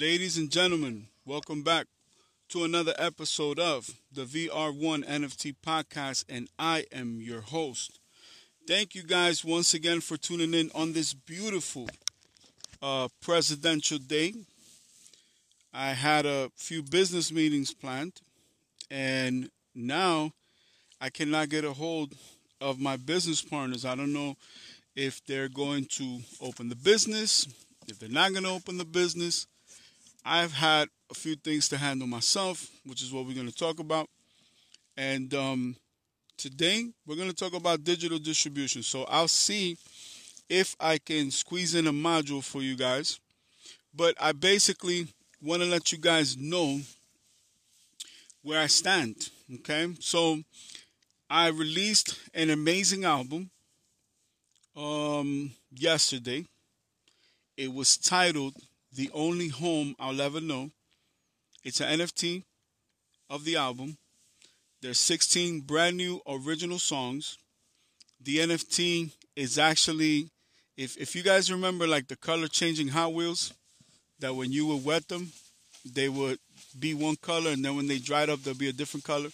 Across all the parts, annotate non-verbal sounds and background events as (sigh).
Ladies and gentlemen, welcome back to another episode of the VR1 NFT podcast, and I am your host. Thank you guys once again for tuning in on this beautiful uh, presidential day. I had a few business meetings planned, and now I cannot get a hold of my business partners. I don't know if they're going to open the business, if they're not going to open the business. I've had a few things to handle myself, which is what we're going to talk about. And um, today we're going to talk about digital distribution. So I'll see if I can squeeze in a module for you guys. But I basically want to let you guys know where I stand. Okay. So I released an amazing album um, yesterday. It was titled The Only Home I'll Ever Know. It's an NFT of the album. There's 16 brand new original songs. The NFT is actually, if, if you guys remember, like the color changing Hot Wheels, that when you would wet them, they would be one color, and then when they dried up, they'll be a different color.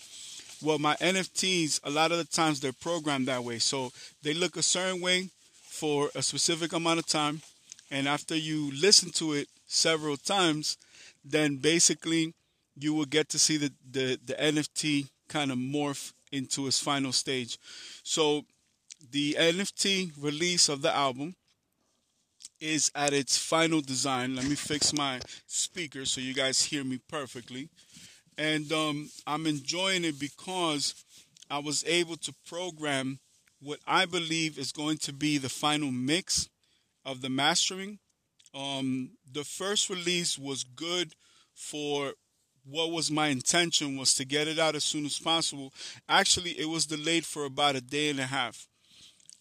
Well, my NFTs, a lot of the times they're programmed that way. So they look a certain way for a specific amount of time. And after you listen to it several times, then basically you will get to see the, the, the NFT kind of morph into its final stage. So the NFT release of the album is at its final design. Let me fix my speaker so you guys hear me perfectly. And um, I'm enjoying it because I was able to program what I believe is going to be the final mix of the mastering. Um, the first release was good for what was my intention was to get it out as soon as possible. Actually, it was delayed for about a day and a half.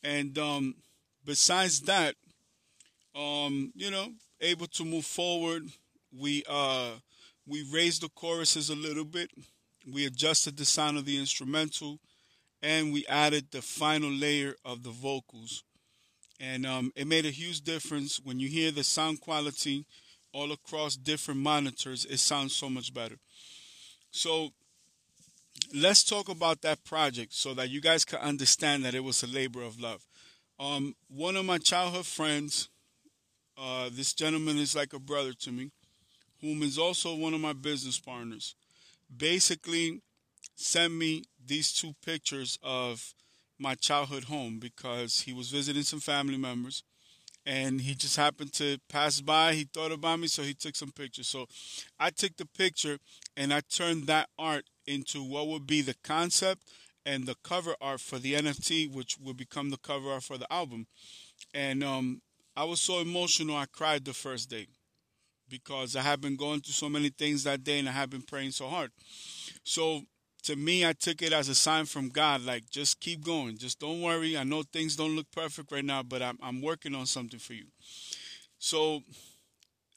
And um, besides that, um, you know, able to move forward. We uh, we raised the choruses a little bit. We adjusted the sound of the instrumental, and we added the final layer of the vocals. And um, it made a huge difference when you hear the sound quality all across different monitors. It sounds so much better. So let's talk about that project so that you guys can understand that it was a labor of love. Um, one of my childhood friends uh, this gentleman is like a brother to me, whom is also one of my business partners. Basically, sent me these two pictures of my childhood home because he was visiting some family members and he just happened to pass by. He thought about me, so he took some pictures. So I took the picture and I turned that art into what would be the concept and the cover art for the NFT, which would become the cover art for the album. And um, I was so emotional, I cried the first day because I had been going through so many things that day and I had been praying so hard. So to me, I took it as a sign from God, like just keep going, just don't worry. I know things don't look perfect right now, but I'm I'm working on something for you. So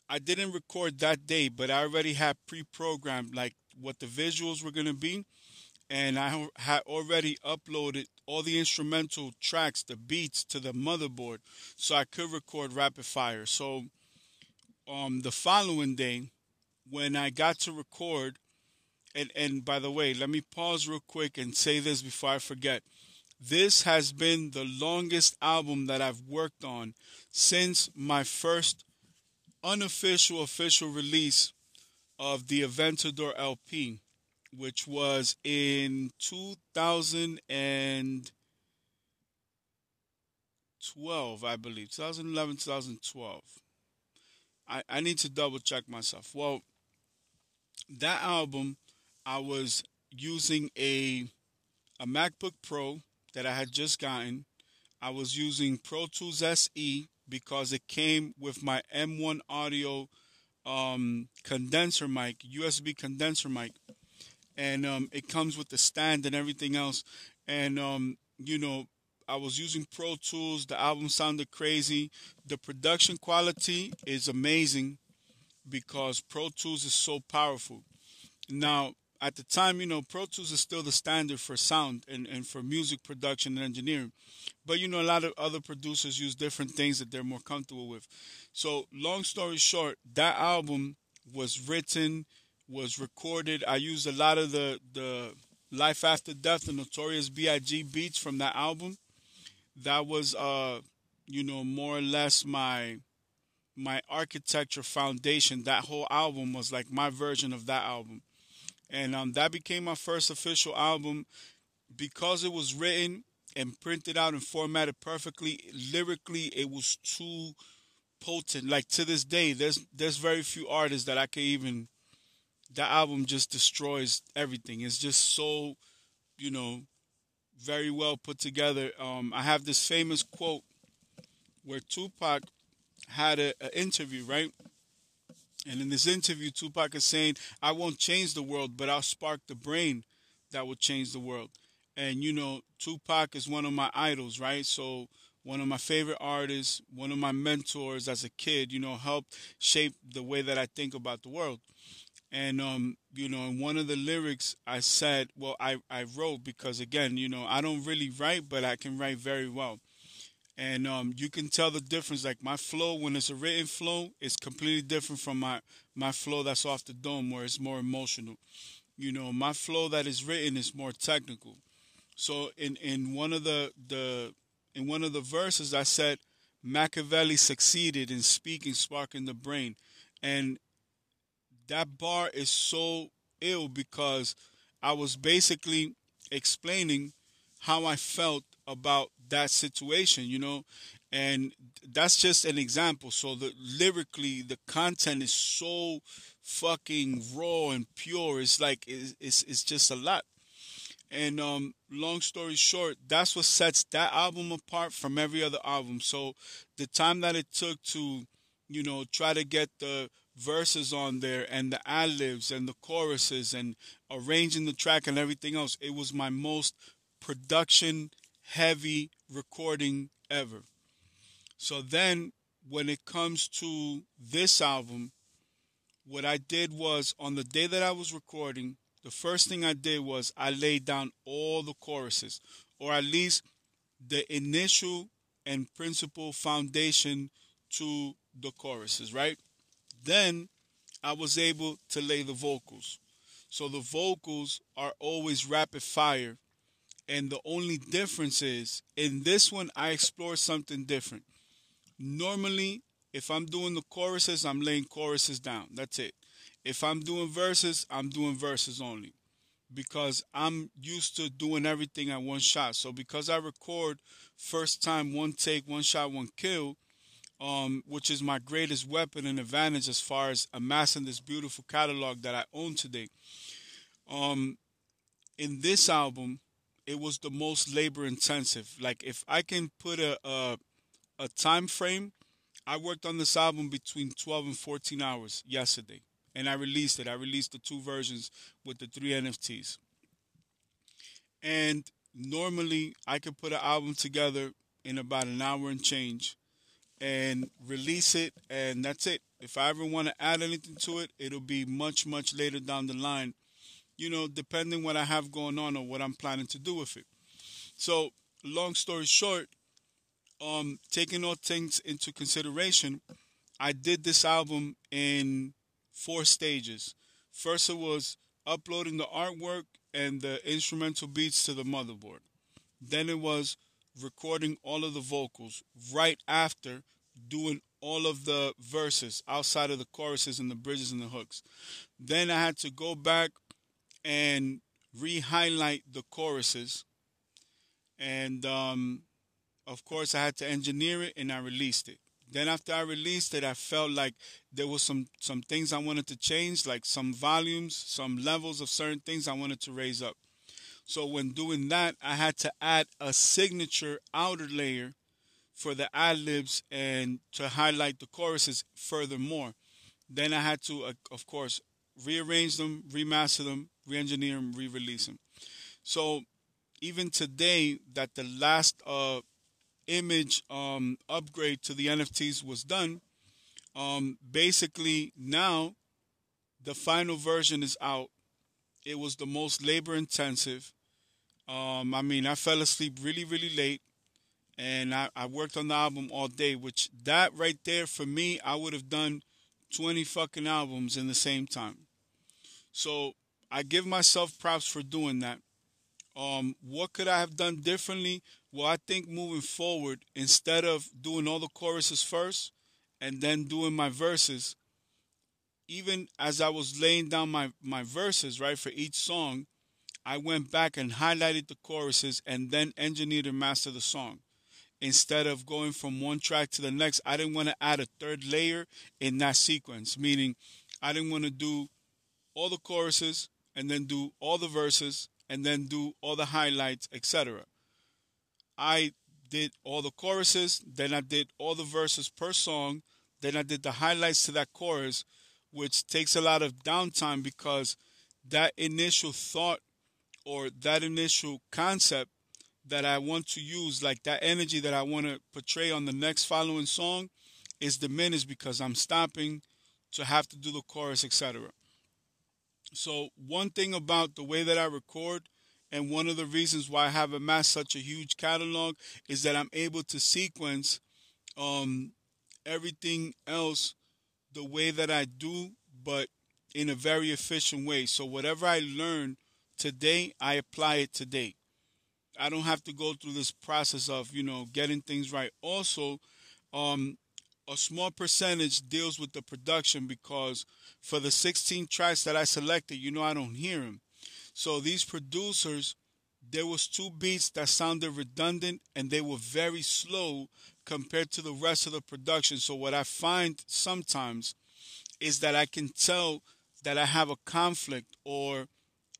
I didn't record that day, but I already had pre-programmed like what the visuals were gonna be and I had already uploaded all the instrumental tracks, the beats to the motherboard, so I could record rapid fire. So, um, the following day, when I got to record, and and by the way, let me pause real quick and say this before I forget. This has been the longest album that I've worked on since my first unofficial official release of the Aventador LP which was in 2012, I believe, 2011, 2012. I, I need to double check myself. Well, that album, I was using a a MacBook Pro that I had just gotten. I was using Pro Tools SE because it came with my M1 Audio um, condenser mic, USB condenser mic and um, it comes with the stand and everything else. And um, you know, I was using Pro Tools. The album sounded crazy. The production quality is amazing because Pro Tools is so powerful. Now, at the time, you know, Pro Tools is still the standard for sound and, and for music production and engineering. But, you know, a lot of other producers use different things that they're more comfortable with. So, long story short, that album was written, was recorded. I used a lot of the the Life After Death, the Notorious B.I.G. beats from that album. That was, uh, you know, more or less my my architecture foundation. That whole album was like my version of that album, and um, that became my first official album because it was written and printed out and formatted perfectly. Lyrically, it was too potent. Like to this day, there's there's very few artists that I can even. That album just destroys everything. It's just so, you know, very well put together. Um, I have this famous quote where Tupac had an interview, right? And in this interview, Tupac is saying, "I won't change the world, but I'll spark the brain that will change the world." And you know, Tupac is one of my idols, right? So one of my favorite artists, one of my mentors as a kid, you know, helped shape the way that I think about the world. And um, you know, in one of the lyrics I said, well, I, I wrote because again, you know, I don't really write, but I can write very well. And um, you can tell the difference. Like my flow, when it's a written flow, is completely different from my my flow that's off the dome, where it's more emotional. You know, my flow that is written is more technical. So in in one of the the in one of the verses, I said Machiavelli succeeded in speaking, sparking the brain, and that bar is so ill because I was basically explaining how I felt about that situation, you know, and that's just an example. So the lyrically, the content is so fucking raw and pure. It's like it's it's, it's just a lot. And um, long story short, that's what sets that album apart from every other album. So the time that it took to, you know, try to get the verses on there and the ad libs and the choruses and arranging the track and everything else, it was my most production heavy recording ever. So then when it comes to this album, what I did was on the day that I was recording, the first thing I did was I laid down all the choruses, or at least the initial and principal foundation to the choruses, right? Then I was able to lay the vocals. So the vocals are always rapid fire. And the only difference is in this one, I explore something different. Normally, if I'm doing the choruses, I'm laying choruses down. That's it. If I'm doing verses, I'm doing verses only because I'm used to doing everything at one shot. So because I record first time, one take, one shot, one kill, um, which is my greatest weapon and advantage as far as amassing this beautiful catalog that I own today. Um, in this album, it was the most labor intensive. Like if I can put a, a a time frame, I worked on this album between 12 and 14 hours yesterday and I released it. I released the two versions with the three NFTs. And normally I could put an album together in about an hour and change and release it and that's it. If I ever want to add anything to it, it'll be much much later down the line. You know, depending what I have going on or what I'm planning to do with it. So, long story short, um taking all things into consideration, I did this album in four stages. First, it was uploading the artwork and the instrumental beats to the motherboard. Then it was recording all of the vocals right after doing all of the verses outside of the choruses and the bridges and the hooks. Then I had to go back and re-highlight the choruses, and um, of course I had to engineer it and I released it. Then after I released it, I felt like there was some some things I wanted to change, like some volumes, some levels of certain things I wanted to raise up. So when doing that, I had to add a signature outer layer for the ad libs and to highlight the choruses furthermore. Then I had to, uh, of course, rearrange them, remaster them, re-engineer them, re-release them. So even today, that the last uh, image um, upgrade to the NFTs was done, um, basically now the final version is out. It was the most labor intensive. Um, I mean, I fell asleep really, really late, and I, I worked on the album all day. Which that right there for me, I would have done 20 fucking albums in the same time. So I give myself props for doing that. Um, what could I have done differently? Well, I think moving forward, instead of doing all the choruses first and then doing my verses, even as I was laying down my, my verses, right, for each song, I went back and highlighted the choruses and then engineered and mastered the song. Instead of going from one track to the next, I didn't want to add a third layer in that sequence, meaning I didn't want to do all the choruses and then do all the verses and then do all the highlights, etc. I did all the choruses, then I did all the verses per song, then I did the highlights to that chorus, which takes a lot of downtime because that initial thought or that initial concept that I want to use, like that energy that I want to portray on the next following song, is diminished because I'm stopping to have to do the chorus, etc. So, one thing about the way that I record, and one of the reasons why I have amassed such a huge catalog, is that I'm able to sequence um, everything else the way that I do, but in a very efficient way. So, whatever I learn today, I apply it today. I don't have to go through this process of, you know, getting things right. Also, um, a small percentage deals with the production because for the 16 tracks that I selected, you know, I don't hear them. So these producers, there was two beats that sounded redundant and they were very slow compared to the rest of the production. So what I find sometimes is that I can tell that I have a conflict or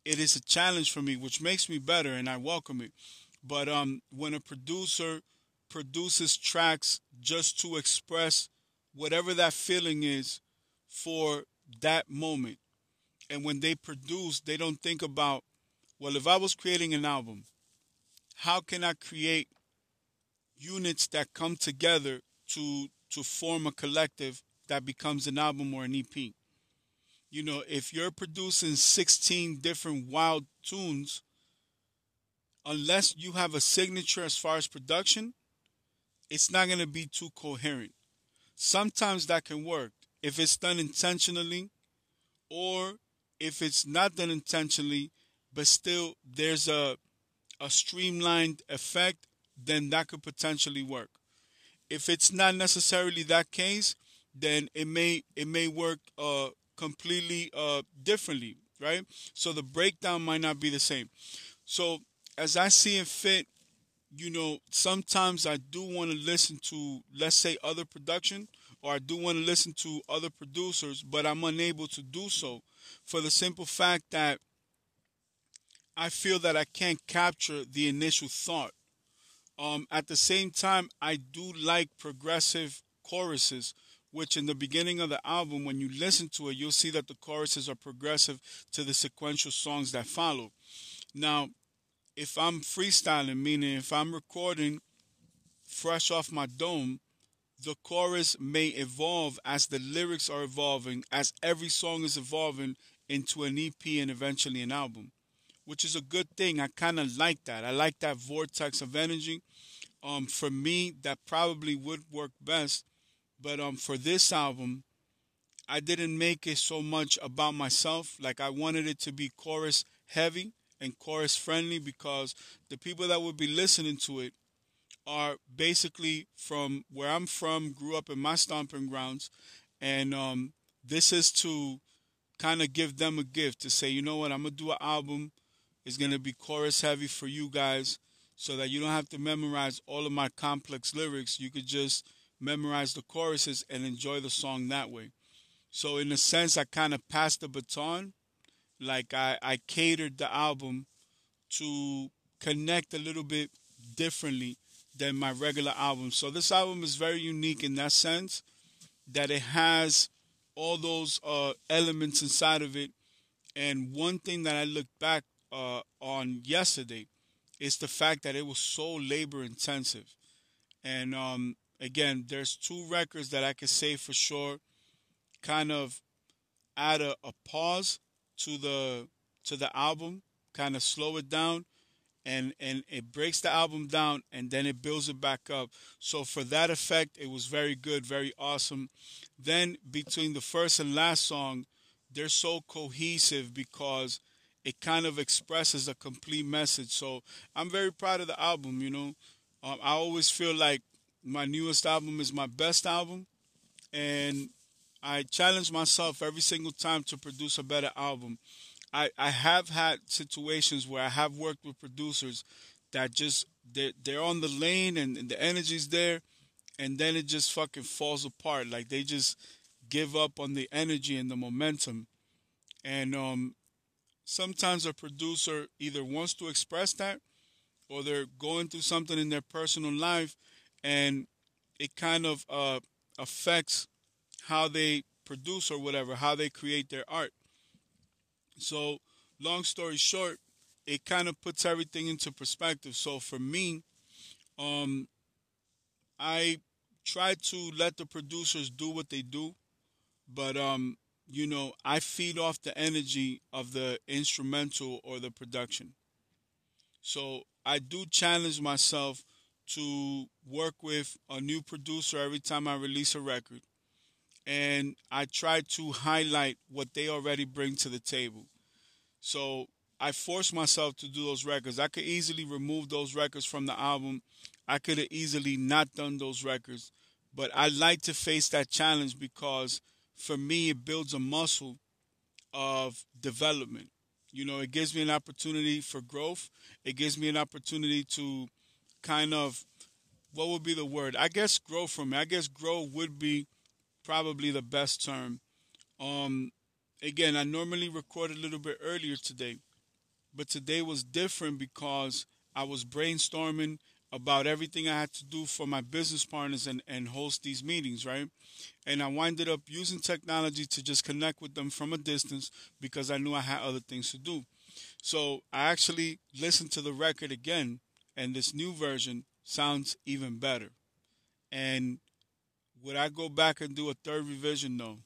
it is a challenge for me, which makes me better, and I welcome it. But um, when a producer produces tracks just to express whatever that feeling is for that moment, and when they produce, they don't think about, well, if I was creating an album, how can I create units that come together to to form a collective that becomes an album or an EP? you know, if you're producing 16 different wild tunes, unless you have a signature as far as production, it's not going to be too coherent. Sometimes that can work if it's done intentionally or if it's not done intentionally, but still there's a a streamlined effect, then that could potentially work. If it's not necessarily that case, then it may it may work uh, completely uh, differently, right? So the breakdown might not be the same. So as I see it fit, you know, sometimes I do want to listen to, let's say, other production, or I do want to listen to other producers, but I'm unable to do so for the simple fact that I feel that I can't capture the initial thought. Um, at the same time, I do like progressive choruses which in the beginning of the album, when you listen to it, you'll see that the choruses are progressive to the sequential songs that follow. Now, if I'm freestyling, meaning if I'm recording fresh off my dome, the chorus may evolve as the lyrics are evolving, as every song is evolving into an EP and eventually an album, which is a good thing. I kind of like that. I like that vortex of energy. Um, for me, that probably would work best but um, for this album, I didn't make it so much about myself. Like I wanted it to be chorus heavy and chorus friendly because the people that would be listening to it are basically from where I'm from, grew up in my stomping grounds, and um, this is to kind of give them a gift to say, you know what, I'm gonna do an album. It's gonna be chorus heavy for you guys, so that you don't have to memorize all of my complex lyrics. You could just memorize the choruses and enjoy the song that way. So in a sense, I kind of passed the baton. Like I, I catered the album to connect a little bit differently than my regular album. So this album is very unique in that sense that it has all those uh, elements inside of it. And one thing that I looked back uh, on yesterday is the fact that it was so labor intensive. And um, again, there's two records that I can say for sure kind of add a, a pause to the to the album, kind of slow it down. and and it breaks the album down and then it builds it back up. So for that effect, it was very good, very awesome. Then between the first and last song, they're so cohesive because it kind of expresses a complete message. So I'm very proud of the album. You know, um, I always feel like my newest album is my best album, and I challenge myself every single time to produce a better album. I, I have had situations where I have worked with producers that just they're, they're on the lane and, and the energy's there and then it just fucking falls apart like they just give up on the energy and the momentum and um, sometimes a producer either wants to express that or they're going through something in their personal life and it kind of uh, affects how they produce or whatever how they create their art so, long story short, it kind of puts everything into perspective. So for me, um, I try to let the producers do what they do, but um, you know, I feed off the energy of the instrumental or the production. So I do challenge myself to work with a new producer every time I release a record and I try to highlight what they already bring to the table. So I forced myself to do those records. I could easily remove those records from the album. I could have easily not done those records, but I like to face that challenge because for me it builds a muscle of development. You know, it gives me an opportunity for growth. It gives me an opportunity to kind of what would be the word? I guess grow from it. I guess grow would be probably the best term. Um, again, I normally record a little bit earlier today, but today was different because I was brainstorming about everything I had to do for my business partners and, and host these meetings, right? And I winded up using technology to just connect with them from a distance because I knew I had other things to do. So I actually listened to the record again, and this new version sounds even better. And would I go back and do a third revision? No.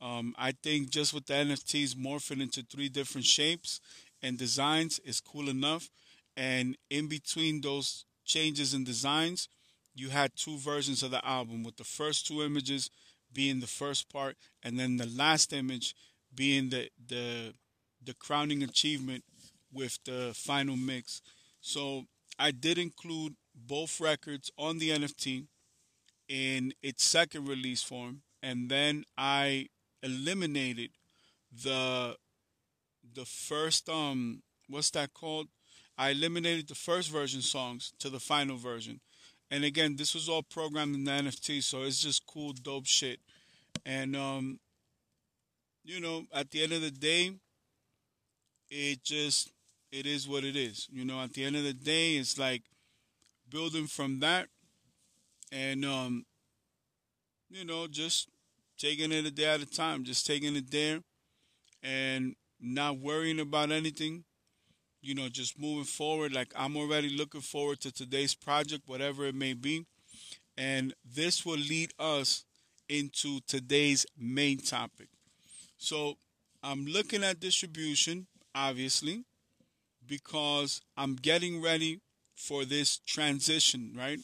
Um, I think just with the NFTs morphing into three different shapes and designs is cool enough. And in between those changes in designs, you had two versions of the album, with the first two images being the first part, and then the last image being the the the crowning achievement with the final mix. So I did include both records on the NFT in its second release form, and then I eliminated the the first um what's that called? I eliminated the first version songs to the final version. And again, this was all programmed in the NFT, so it's just cool, dope shit. And um, you know, at the end of the day, it just it is what it is. You know, at the end of the day, it's like building from that and um, you know, just taking it a day at a time, just taking it there and not worrying about anything. You know, just moving forward. Like I'm already looking forward to today's project, whatever it may be. And this will lead us into today's main topic. So I'm looking at distribution, obviously, because I'm getting ready for this transition, right?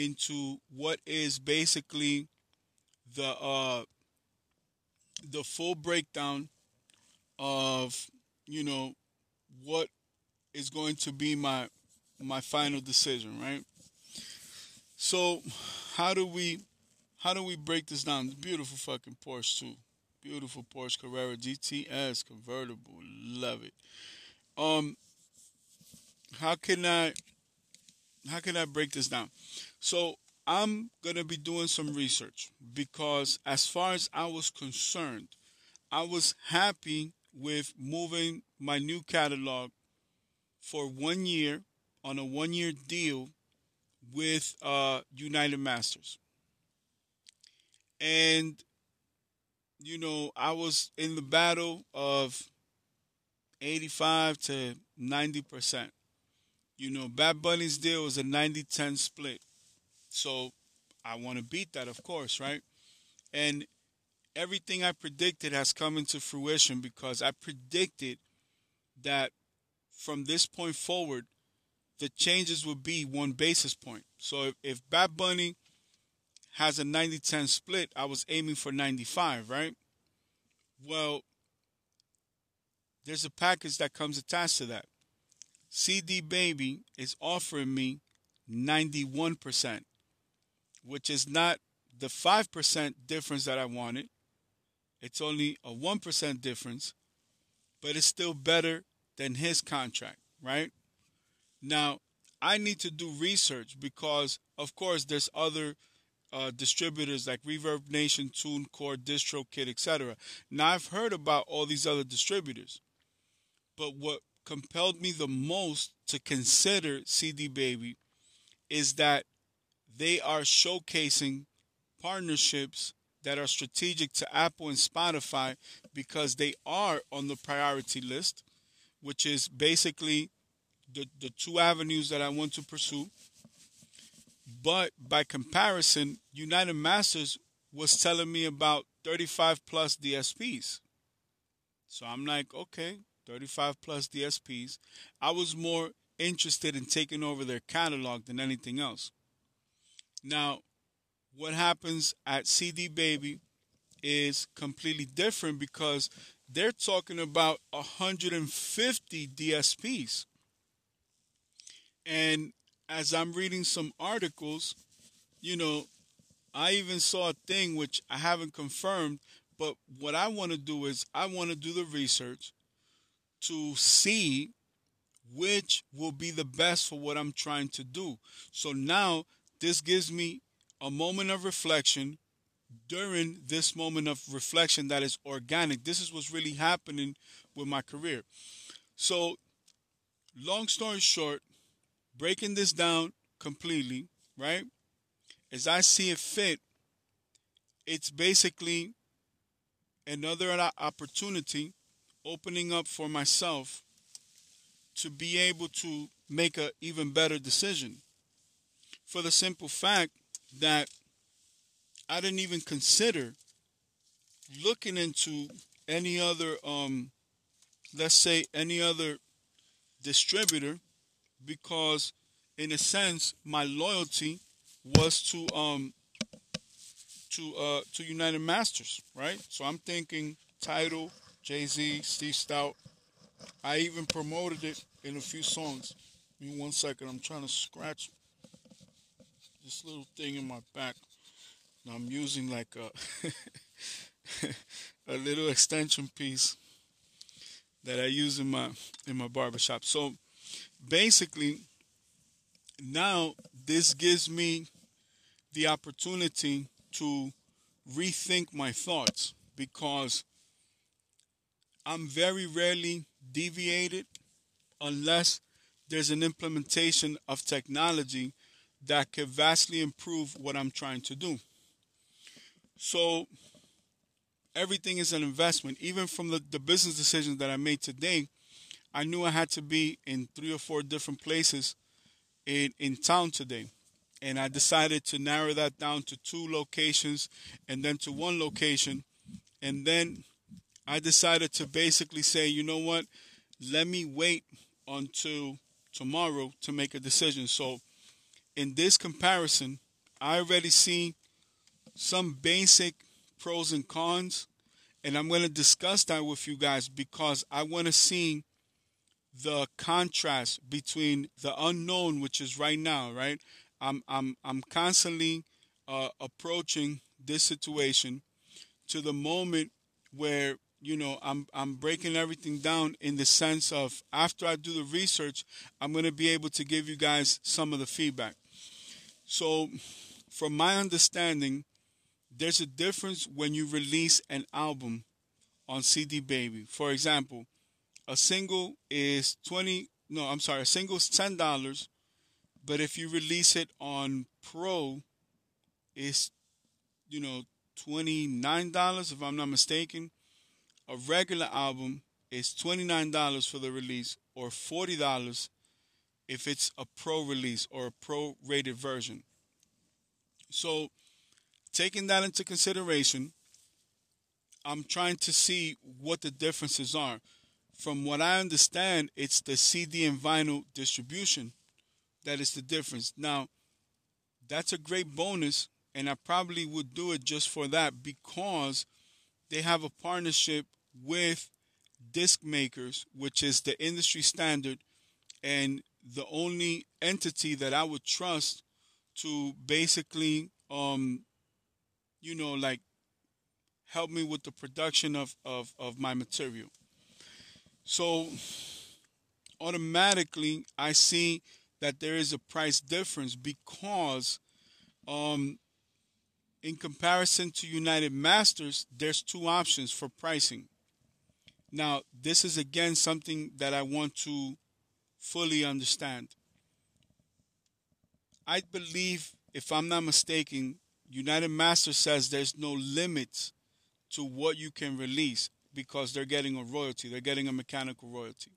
Into what is basically the uh, the full breakdown of you know what is going to be my my final decision, right? So, how do we how do we break this down? Beautiful fucking Porsche too. Beautiful Porsche Carrera GTS convertible. Love it. Um how can I how can I break this down? So I'm to be doing some research because, as far as I was concerned, I was happy with moving my new catalog for one year on a one year deal with uh, United Masters. And, you know, I was in the battle of 85 to 90%. You know, Bad Bunny's deal was a 90 10 split. So I want to beat that, of course, right? And everything I predicted has come into fruition because I predicted that from this point forward, the changes would be one basis point. So if, if Bad Bunny has a 90 10 split, I was aiming for 95, right? Well, there's a package that comes attached to that. CD Baby is offering me 91%, which is not the 5% difference that I wanted. It's only a 1% difference, but it's still better than his contract, right? Now, I need to do research because, of course, there's other uh, distributors like Reverb Nation, TuneCore, DistroKid, etc. Now, I've heard about all these other distributors, but what compelled me the most to consider CD Baby is that they are showcasing partnerships that are strategic to Apple and Spotify because they are on the priority list, which is basically the, the two avenues that I want to pursue. But by comparison, United Masters was telling me about 35 plus DSPs. So I'm like, okay, 35 plus DSPs. I was more interested in taking over their catalog than anything else. Now, what happens at CD Baby is completely different because they're talking about 150 DSPs. And as I'm reading some articles, you know, I even saw a thing which I haven't confirmed, but what I want to do is I want to do the research to see which will be the best for what I'm trying to do. So now this gives me a moment of reflection during this moment of reflection that is organic. This is what's really happening with my career. So, long story short, breaking this down completely, right? As I see it fit, it's basically another opportunity opening up for myself to be able to make an even better decision. For the simple fact that I didn't even consider looking into any other, um, let's say, any other distributor because, in a sense, my loyalty was to um, to uh, to United Masters, right? So I'm thinking Tidal, Jay Z, Steve Stoute. I even promoted it in a few songs. Give me one second. I'm trying to scratch this little thing in my back. Now I'm using like a (laughs) a little extension piece that I use in my in my barbershop. So basically now this gives me the opportunity to rethink my thoughts because I'm very rarely deviated unless there's an implementation of technology that could vastly improve what I'm trying to do. So everything is an investment. Even from the, the business decisions that I made today, I knew I had to be in three or four different places in, in town today. And I decided to narrow that down to two locations and then to one location. And then I decided to basically say, you know what? Let me wait until tomorrow to make a decision. So in this comparison, I already see some basic pros and cons, and I'm going to discuss that with you guys because I want to see the contrast between the unknown, which is right now, right? I'm I'm I'm constantly uh, approaching this situation to the moment where you know I'm I'm breaking everything down in the sense of after I do the research, I'm going to be able to give you guys some of the feedback. So, from my understanding, there's a difference when you release an album on CD Baby. For example, a single is 20 no, I'm sorry, a single is $10, but if you release it on Pro it's you know $29 if I'm not mistaken. A regular album is $29 for the release or $40 if it's a pro release or a pro rated version. So taking that into consideration, I'm trying to see what the differences are. From what I understand, it's the CD and vinyl distribution. that is the difference. Now, that's a great bonus, and I probably would do it just for that because they have a partnership with disc makers, which is the industry standard, and the only entity that I would trust to basically, um, you know, like help me with the production of, of, of my material. So automatically, I see that there is a price difference because, um, in comparison to United Masters, there's two options for pricing. Now, this is again something that I want to fully understand. I believe, if I'm not mistaken, United Master says there's no limit to what you can release because they're getting a royalty. They're getting a mechanical royalty.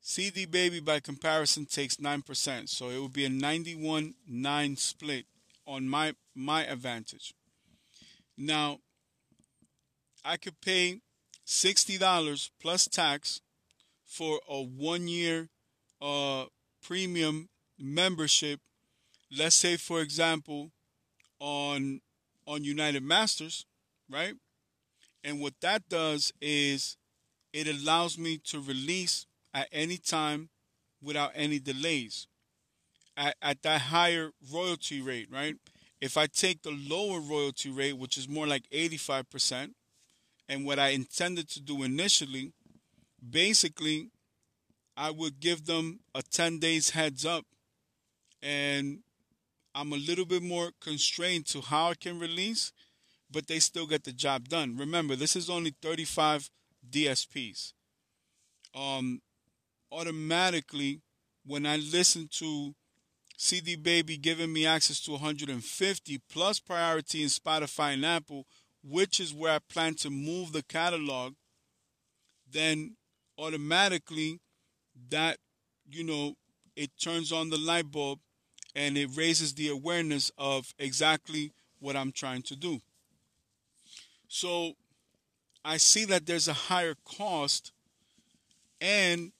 CD Baby, by comparison, takes 9%. So it would be a 91 9 split on my, my advantage. Now, I could pay $60 plus tax for a one year uh, premium membership. Let's say, for example, on on United Masters, right? And what that does is it allows me to release at any time without any delays at, at that higher royalty rate, right? If I take the lower royalty rate, which is more like 85%, and what I intended to do initially, basically, I would give them a 10 days heads up. And I'm a little bit more constrained to how I can release but they still get the job done. Remember, this is only 35 DSPs. Um, automatically, when I listen to CD Baby giving me access to 150 plus priority in Spotify and Apple, which is where I plan to move the catalog, then automatically that, you know, it turns on the light bulb and it raises the awareness of exactly what I'm trying to do. So I see that there's a higher cost, and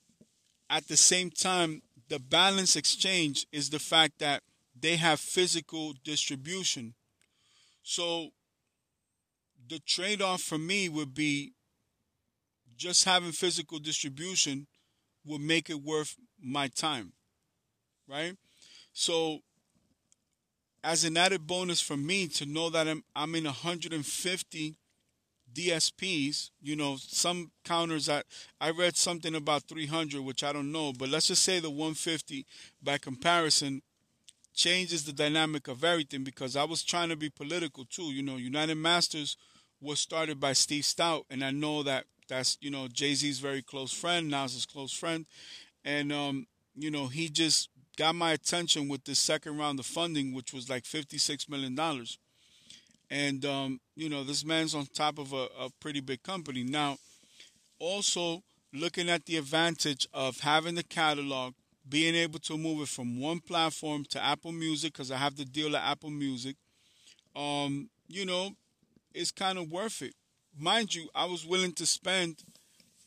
at the same time, the balance exchange is the fact that they have physical distribution. So the trade off for me would be just having physical distribution would make it worth my time. Right? So as an added bonus for me to know that I'm, I'm in 150 DSPs, you know, some counters I I read something about 300, which I don't know, but let's just say the 150 by comparison changes the dynamic of everything because I was trying to be political too. You know, United Masters was started by Steve Stoute, and I know that that's you know Jay Z's very close friend, Nas his close friend, and um, you know he just got my attention with this second round of funding, which was like $56 million. And, um, you know, this man's on top of a, a pretty big company. Now, also looking at the advantage of having the catalog, being able to move it from one platform to Apple Music, because I have the deal at Apple Music, um, you know, it's kind of worth it. Mind you, I was willing to spend,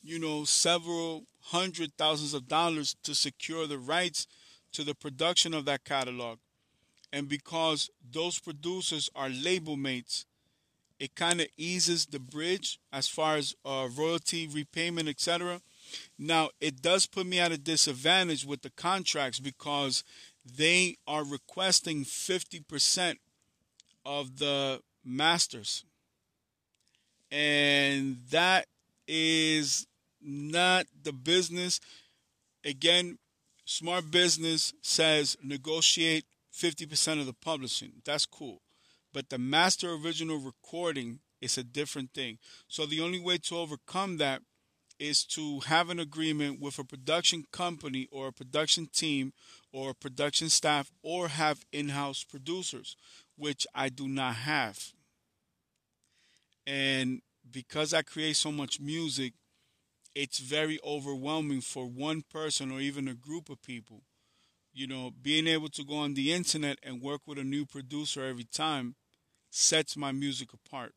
you know, several hundred thousands of dollars to secure the rights to the production of that catalog. And because those producers are label mates, it kind of eases the bridge as far as uh, royalty repayment, etc. Now, it does put me at a disadvantage with the contracts because they are requesting 50% of the masters. And that is not the business. Again, Smart Business says negotiate 50% of the publishing. That's cool. But the master original recording is a different thing. So the only way to overcome that is to have an agreement with a production company or a production team or a production staff or have in-house producers, which I do not have. And because I create so much music, it's very overwhelming for one person or even a group of people. You know, being able to go on the internet and work with a new producer every time sets my music apart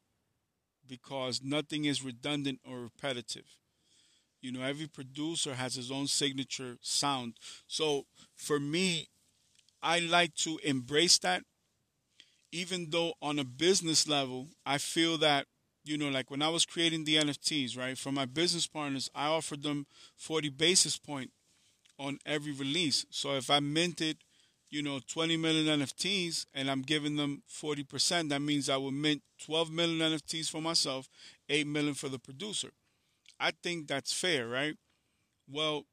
because nothing is redundant or repetitive. You know, every producer has his own signature sound. So for me, I like to embrace that. Even though on a business level, I feel that, you know, like when I was creating the NFTs, right, for my business partners, I offered them 40 basis point on every release. So if I minted, you know, 20 million NFTs and I'm giving them 40%, that means I will mint 12 million NFTs for myself, 8 million for the producer. I think that's fair, right? Well,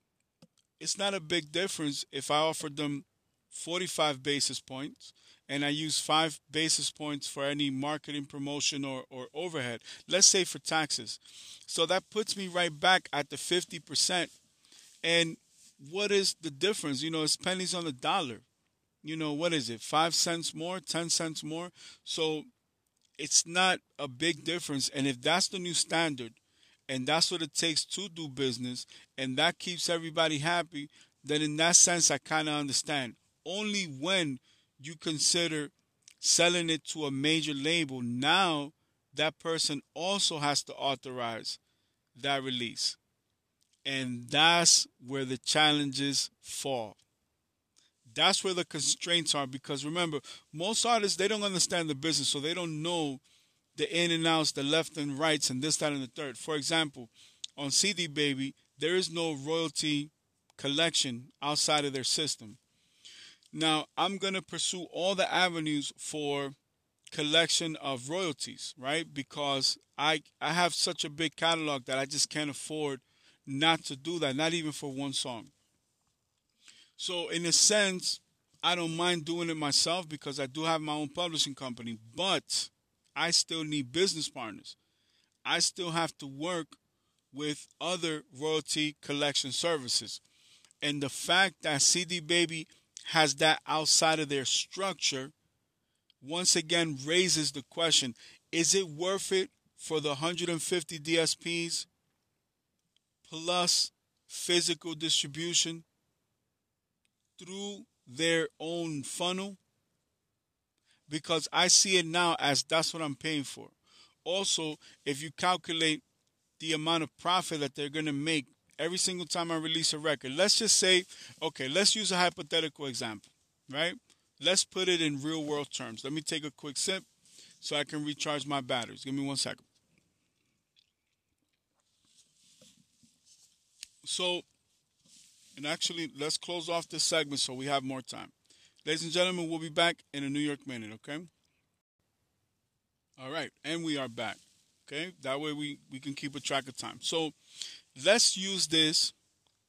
it's not a big difference if I offered them 45 basis points and I use five basis points for any marketing promotion or, or overhead, let's say for taxes. So that puts me right back at the 50%. And what is the difference? You know, it's pennies on the dollar. You know, what is it? Five cents more, 10 cents more. So it's not a big difference. And if that's the new standard, and that's what it takes to do business, and that keeps everybody happy, then in that sense, I kind of understand. Only when you consider selling it to a major label, now that person also has to authorize that release. And that's where the challenges fall. That's where the constraints are because remember, most artists they don't understand the business, so they don't know the in and outs, the left and rights, and this, that, and the third. For example, on CD Baby, there is no royalty collection outside of their system. Now, I'm going to pursue all the avenues for collection of royalties, right? Because I I have such a big catalog that I just can't afford not to do that, not even for one song. So, in a sense, I don't mind doing it myself because I do have my own publishing company, but I still need business partners. I still have to work with other royalty collection services. And the fact that CD Baby has that outside of their structure once again raises the question is it worth it for the 150 DSPs plus physical distribution through their own funnel? Because I see it now as that's what I'm paying for. Also, if you calculate the amount of profit that they're going to make every single time I release a record. Let's just say, okay, let's use a hypothetical example, right? Let's put it in real world terms. Let me take a quick sip so I can recharge my batteries. Give me one second. So, and actually, let's close off this segment so we have more time. Ladies and gentlemen, we'll be back in a New York minute, okay? All right, and we are back. Okay, that way we, we can keep a track of time. So, let's use this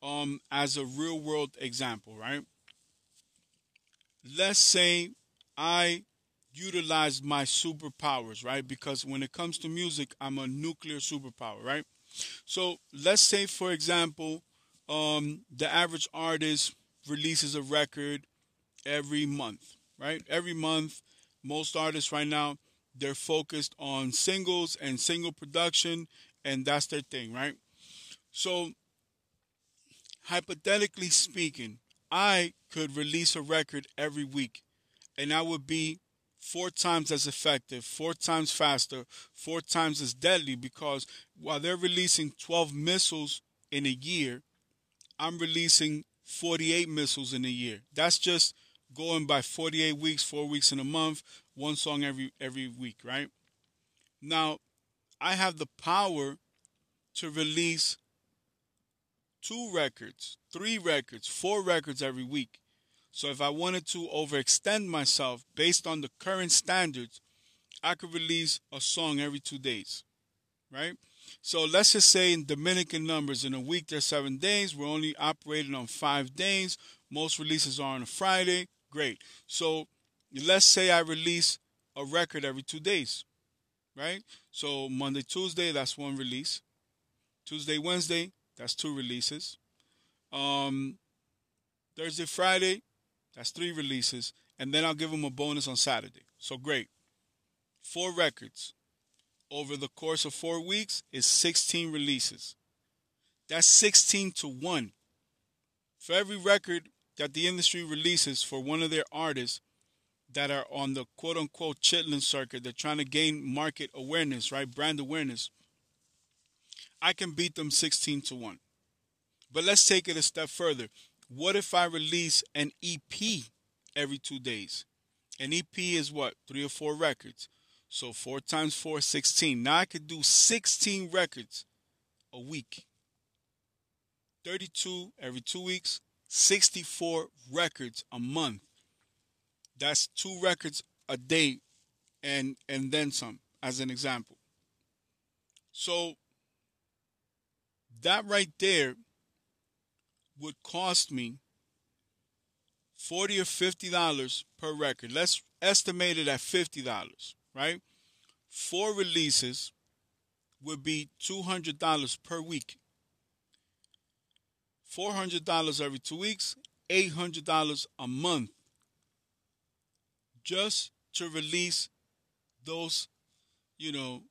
um, as a real world example, right? Let's say I utilize my superpowers, right? Because when it comes to music, I'm a nuclear superpower, right? So let's say, for example, um, the average artist releases a record every month, right? Every month, most artists right now, they're focused on singles and single production, and that's their thing, right? So, hypothetically speaking, I could release a record every week and I would be four times as effective, four times faster, four times as deadly because while they're releasing 12 missiles in a year, I'm releasing 48 missiles in a year. That's just going by 48 weeks, 4 weeks in a month, one song every every week, right? Now, I have the power to release two records, three records, four records every week. So if I wanted to overextend myself based on the current standards, I could release a song every two days, right? So let's just say in Dominican numbers, in a week there's seven days. We're only operating on five days. Most releases are on a Friday. Great. So let's say I release a record every two days, right? So Monday, Tuesday, that's one release. Tuesday, Wednesday, that's two releases. Um, Thursday, Friday, that's three releases. And then I'll give them a bonus on Saturday. So great. Four records over the course of four weeks is 16 releases. That's 16 to 1. For every record that the industry releases for one of their artists that are on the quote unquote chitlin circuit, they're trying to gain market awareness, right? Brand awareness. I can beat them 16 to 1. But let's take it a step further. What if I release an EP every two days? An EP is what? Three or four records. So four times four, 16. Now I could do 16 records a week. 32 every two weeks, 64 records a month. That's two records a day and and then some as an example. So that right there would cost me 40 or 50 dollars per record. Let's estimate it at 50 dollars, right? Four releases would be $200 per week. $400 every 2 weeks, $800 a month just to release those, you know,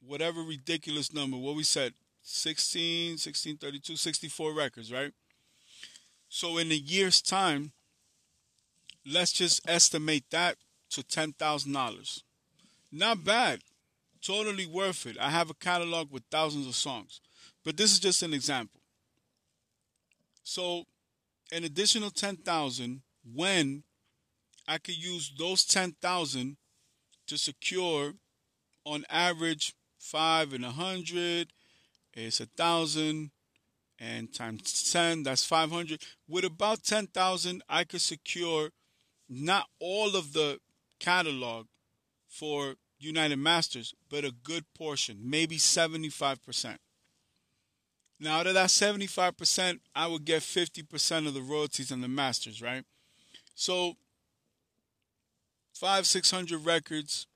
whatever ridiculous number, what we said, 16, 1632, 64 records, right? So in a year's time, let's just estimate that to $10,000. Not bad. Totally worth it. I have a catalog with thousands of songs. But this is just an example. So an additional 10,000 when I could use those 10,000 to secure on average 5 and 100 it's a thousand and times 10, that's 500. With about 10,000, I could secure not all of the catalog for United Masters, but a good portion, maybe 75%. Now, out of that 75%, I would get 50% of the royalties on the Masters, right? So, five, 600 records,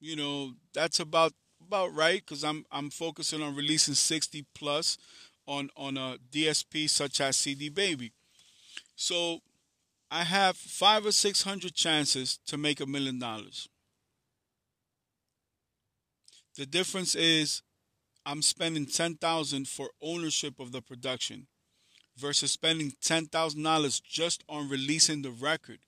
you know, that's about about right? Because i'm i'm focusing on releasing 60 plus on on a dsp such as cd baby. So i have five or six hundred chances to make a million dollars. The difference is i'm spending 10000 for ownership of the production versus spending $10000 just on releasing the record.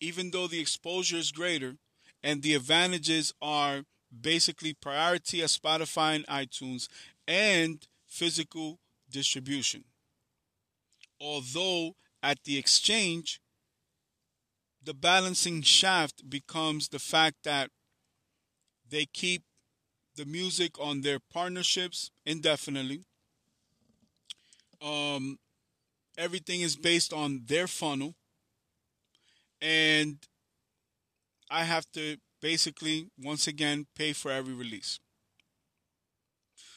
Even though the exposure is greater and the advantages are basically priority at Spotify and iTunes and physical distribution. Although at the exchange, the balancing shaft becomes the fact that they keep the music on their partnerships indefinitely. Um, everything is based on their funnel and I have to basically once again pay for every release.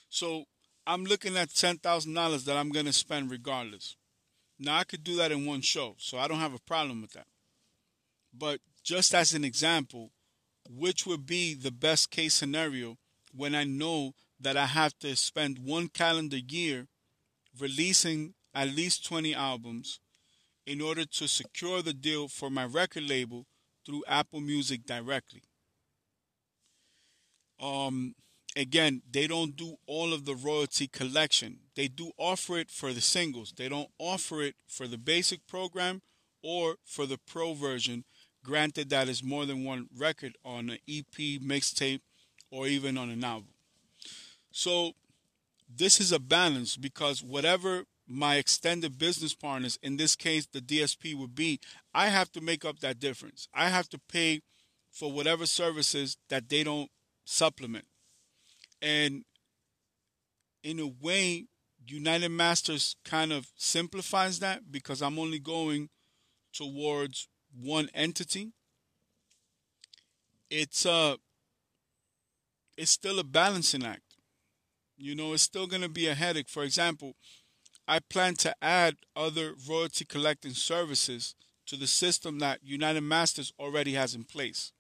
So I'm looking at ten thousand dollars that I'm gonna spend regardless. Now I could do that in one show, so I don't have a problem with that. But just as an example, which would be the best case scenario when I know that I have to spend one calendar year releasing at least 20 albums in order to secure the deal for my record label through Apple Music directly. Um, again, they don't do all of the royalty collection. They do offer it for the singles. They don't offer it for the basic program or for the pro version. Granted, that is more than one record on an EP, mixtape, or even on an album. So, this is a balance because whatever my extended business partners, in this case the DSP would be, I have to make up that difference. I have to pay for whatever services that they don't supplement. And in a way, United Masters kind of simplifies that because I'm only going towards one entity. It's a uh, it's still a balancing act. You know, it's still going to be a headache. For example, I plan to add other royalty collecting services to the system that United Masters already has in place.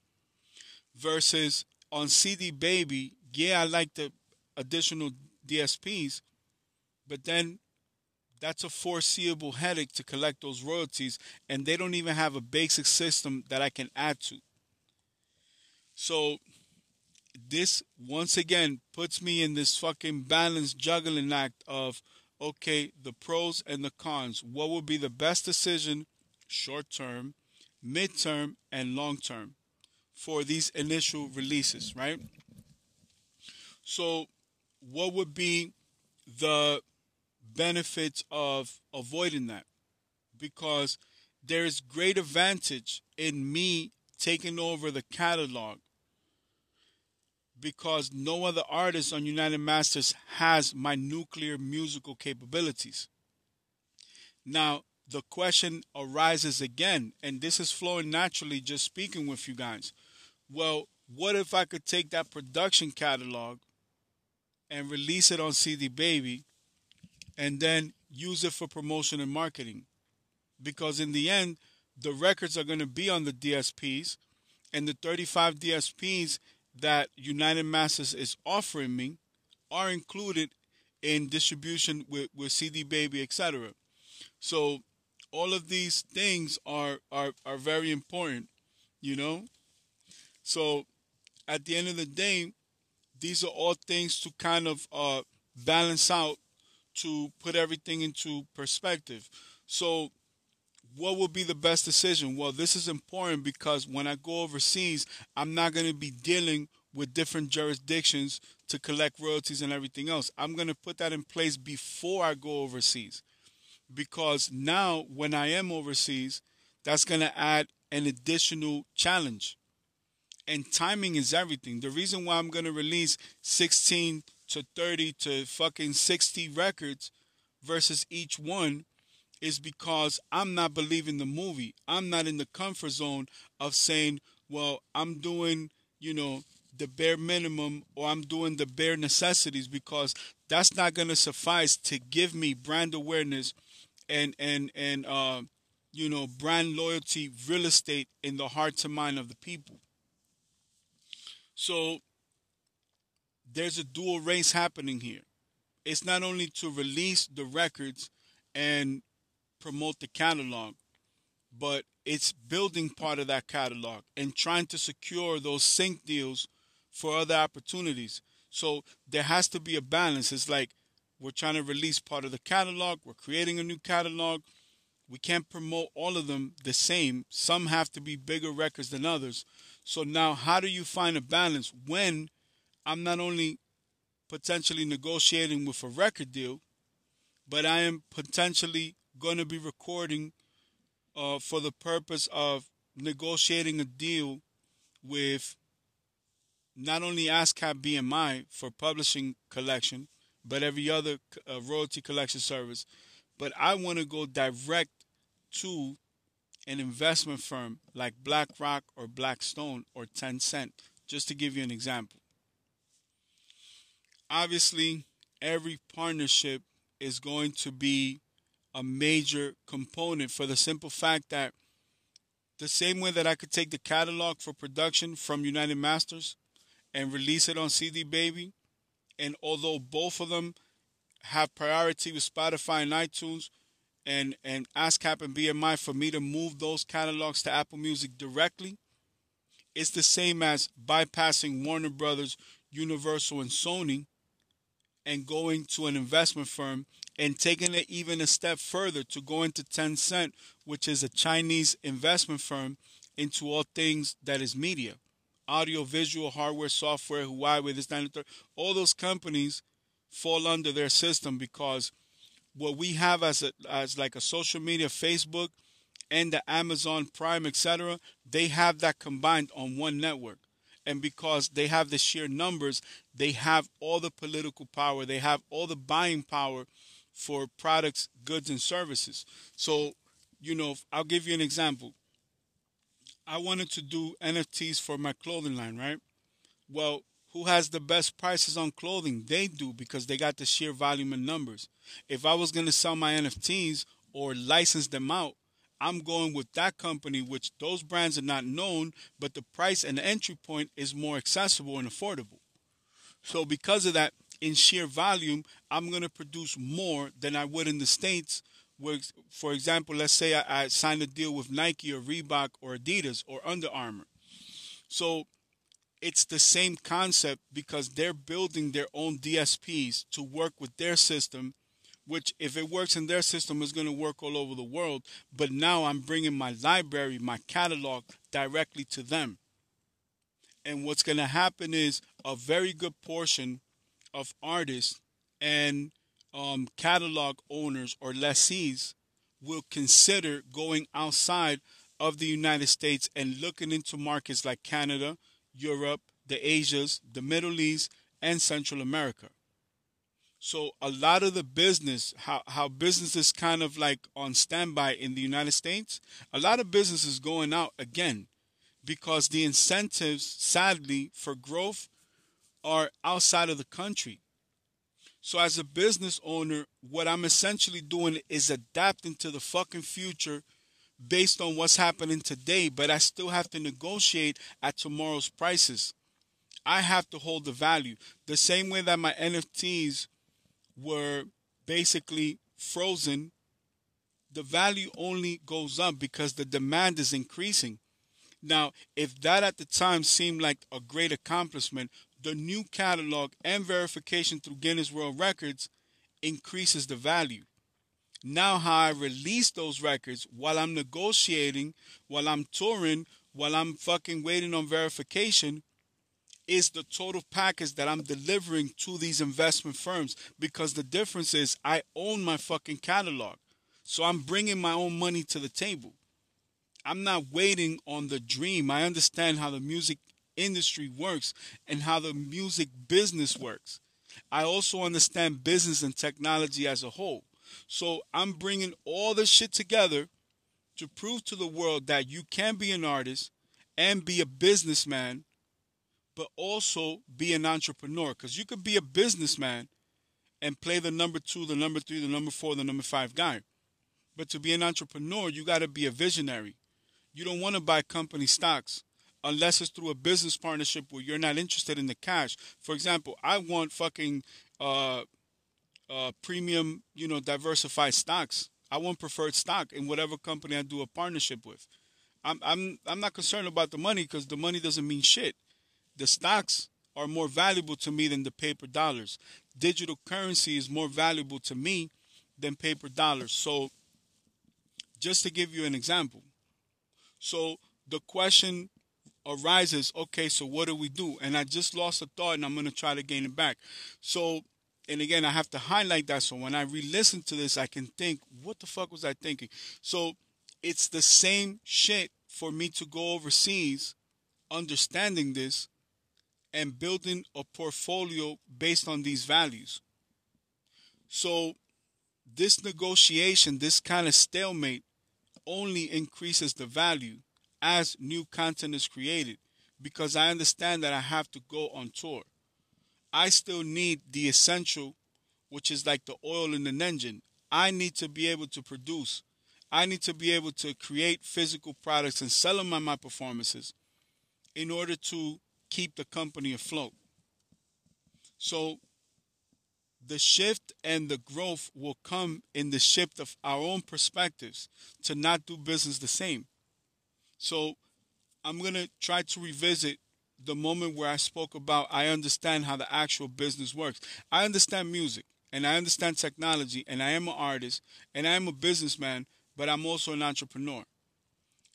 Versus on CD Baby, yeah, I like the additional DSPs, but then that's a foreseeable headache to collect those royalties, and they don't even have a basic system that I can add to. So, this once again puts me in this fucking balanced juggling act of okay, the pros and the cons. What would be the best decision short term, mid term, and long term for these initial releases, right? So, what would be the benefits of avoiding that because there's great advantage in me taking over the catalog because no other artist on United Masters has my nuclear musical capabilities. Now, the question arises again, and this is flowing naturally just speaking with you guys. Well, what if I could take that production catalog and release it on CD Baby and then use it for promotion and marketing? Because in the end, the records are going to be on the DSPs, and the 35 DSPs that United Masters is offering me are included in distribution with, with CD Baby, etc. So all of these things are, are are very important, you know. So at the end of the day, these are all things to kind of uh, balance out to put everything into perspective. So what would be the best decision? Well, this is important because when I go overseas, I'm not going to be dealing with different jurisdictions to collect royalties and everything else. I'm going to put that in place before I go overseas because now when I am overseas, that's going to add an additional challenge. And timing is everything. The reason why I'm to release 16 to 30 to fucking 60 records versus each one is because I'm not believing the movie. I'm not in the comfort zone of saying, well, I'm doing, you know, the bare minimum or I'm doing the bare necessities because that's not going to suffice to give me brand awareness and and and uh, you know brand loyalty real estate in the hearts and mind of the people. So there's a dual race happening here. It's not only to release the records and promote the catalog, but it's building part of that catalog and trying to secure those sync deals for other opportunities. So there has to be a balance. It's like we're trying to release part of the catalog, we're creating a new catalog. We can't promote all of them the same. Some have to be bigger records than others. So now, how do you find a balance when I'm not only potentially negotiating with a record deal, but I am potentially going to be recording uh, for the purpose of negotiating a deal with not only ASCAP BMI for publishing collection, but every other uh, royalty collection service. But I want to go direct to an investment firm like BlackRock or Blackstone or Tencent, just to give you an example. Obviously, every partnership is going to be a major component for the simple fact that the same way that I could take the catalog for production from United Masters and release it on CD Baby, and although both of them have priority with Spotify and iTunes, and and ASCAP and BMI for me to move those catalogs to Apple Music directly, it's the same as bypassing Warner Brothers, Universal, and Sony, and going to an investment firm and taking it even a step further to go into Tencent, which is a Chinese investment firm, into all things that is media, audio, visual, hardware, software, Huawei, this, that, and third. All those companies fall under their system because what we have as a, as like a social media, Facebook, and the Amazon Prime, etc., they have that combined on one network and because they have the sheer numbers, they have all the political power, they have all the buying power for products, goods, and services. So, you know, I'll give you an example. I wanted to do NFTs for my clothing line, right? Well, who has the best prices on clothing? They do because they got the sheer volume and numbers. If I was going to sell my NFTs or license them out, I'm going with that company, which those brands are not known, but the price and the entry point is more accessible and affordable. So, because of that, in sheer volume, I'm going to produce more than I would in the States. Where, for example, let's say I, I signed a deal with Nike or Reebok or Adidas or Under Armour. So, it's the same concept because they're building their own DSPs to work with their system which if it works in their system is going to work all over the world. But now i'm bringing my library my catalog directly to them. And what's going to happen is a very good portion of artists and um, catalog owners or lessees will consider going outside of the United States and looking into markets like Canada, Europe, the Asias, the Middle East, and Central America. So a lot of the business, how, how business is kind of like on standby in the United States, a lot of business is going out again because the incentives, sadly, for growth are outside of the country. So as a business owner, what I'm essentially doing is adapting to the fucking future based on what's happening today, but I still have to negotiate at tomorrow's prices. I have to hold the value. The same way that my NFTs were basically frozen, the value only goes up because the demand is increasing. Now, if that at the time seemed like a great accomplishment, the new catalog and verification through Guinness World Records increases the value. Now, how I release those records while I'm negotiating, while I'm touring, while I'm fucking waiting on verification is the total package that I'm delivering to these investment firms because the difference is I own my fucking catalog. So I'm bringing my own money to the table. I'm not waiting on the dream. I understand how the music industry works and how the music business works. I also understand business and technology as a whole. So I'm bringing all this shit together to prove to the world that you can be an artist and be a businessman but also be an entrepreneur. Because you could be a businessman and play the number two, the number three, the number four, the number five guy. But to be an entrepreneur, you got to be a visionary. You don't want to buy company stocks unless it's through a business partnership where you're not interested in the cash. For example, I want fucking uh, uh, premium, you know, diversified stocks. I want preferred stock in whatever company I do a partnership with. I'm I'm I'm not concerned about the money because the money doesn't mean shit the stocks are more valuable to me than the paper dollars. Digital currency is more valuable to me than paper dollars. So, just to give you an example, so the question arises okay, so what do we do? And I just lost a thought and I'm going to try to gain it back. So, and again, I have to highlight that so when I re listen to this, I can think, what the fuck was I thinking? So, it's the same shit for me to go overseas understanding this and building a portfolio based on these values. So, this negotiation, this kind of stalemate, only increases the value as new content is created because I understand that I have to go on tour. I still need the essential, which is like the oil in an engine. I need to be able to produce. I need to be able to create physical products and sell them on my performances in order to keep the company afloat. So the shift and the growth will come in the shift of our own perspectives to not do business the same. So I'm going to try to revisit the moment where I spoke about I understand how the actual business works. I understand music and I understand technology and I am an artist and I am a businessman, but I'm also an entrepreneur.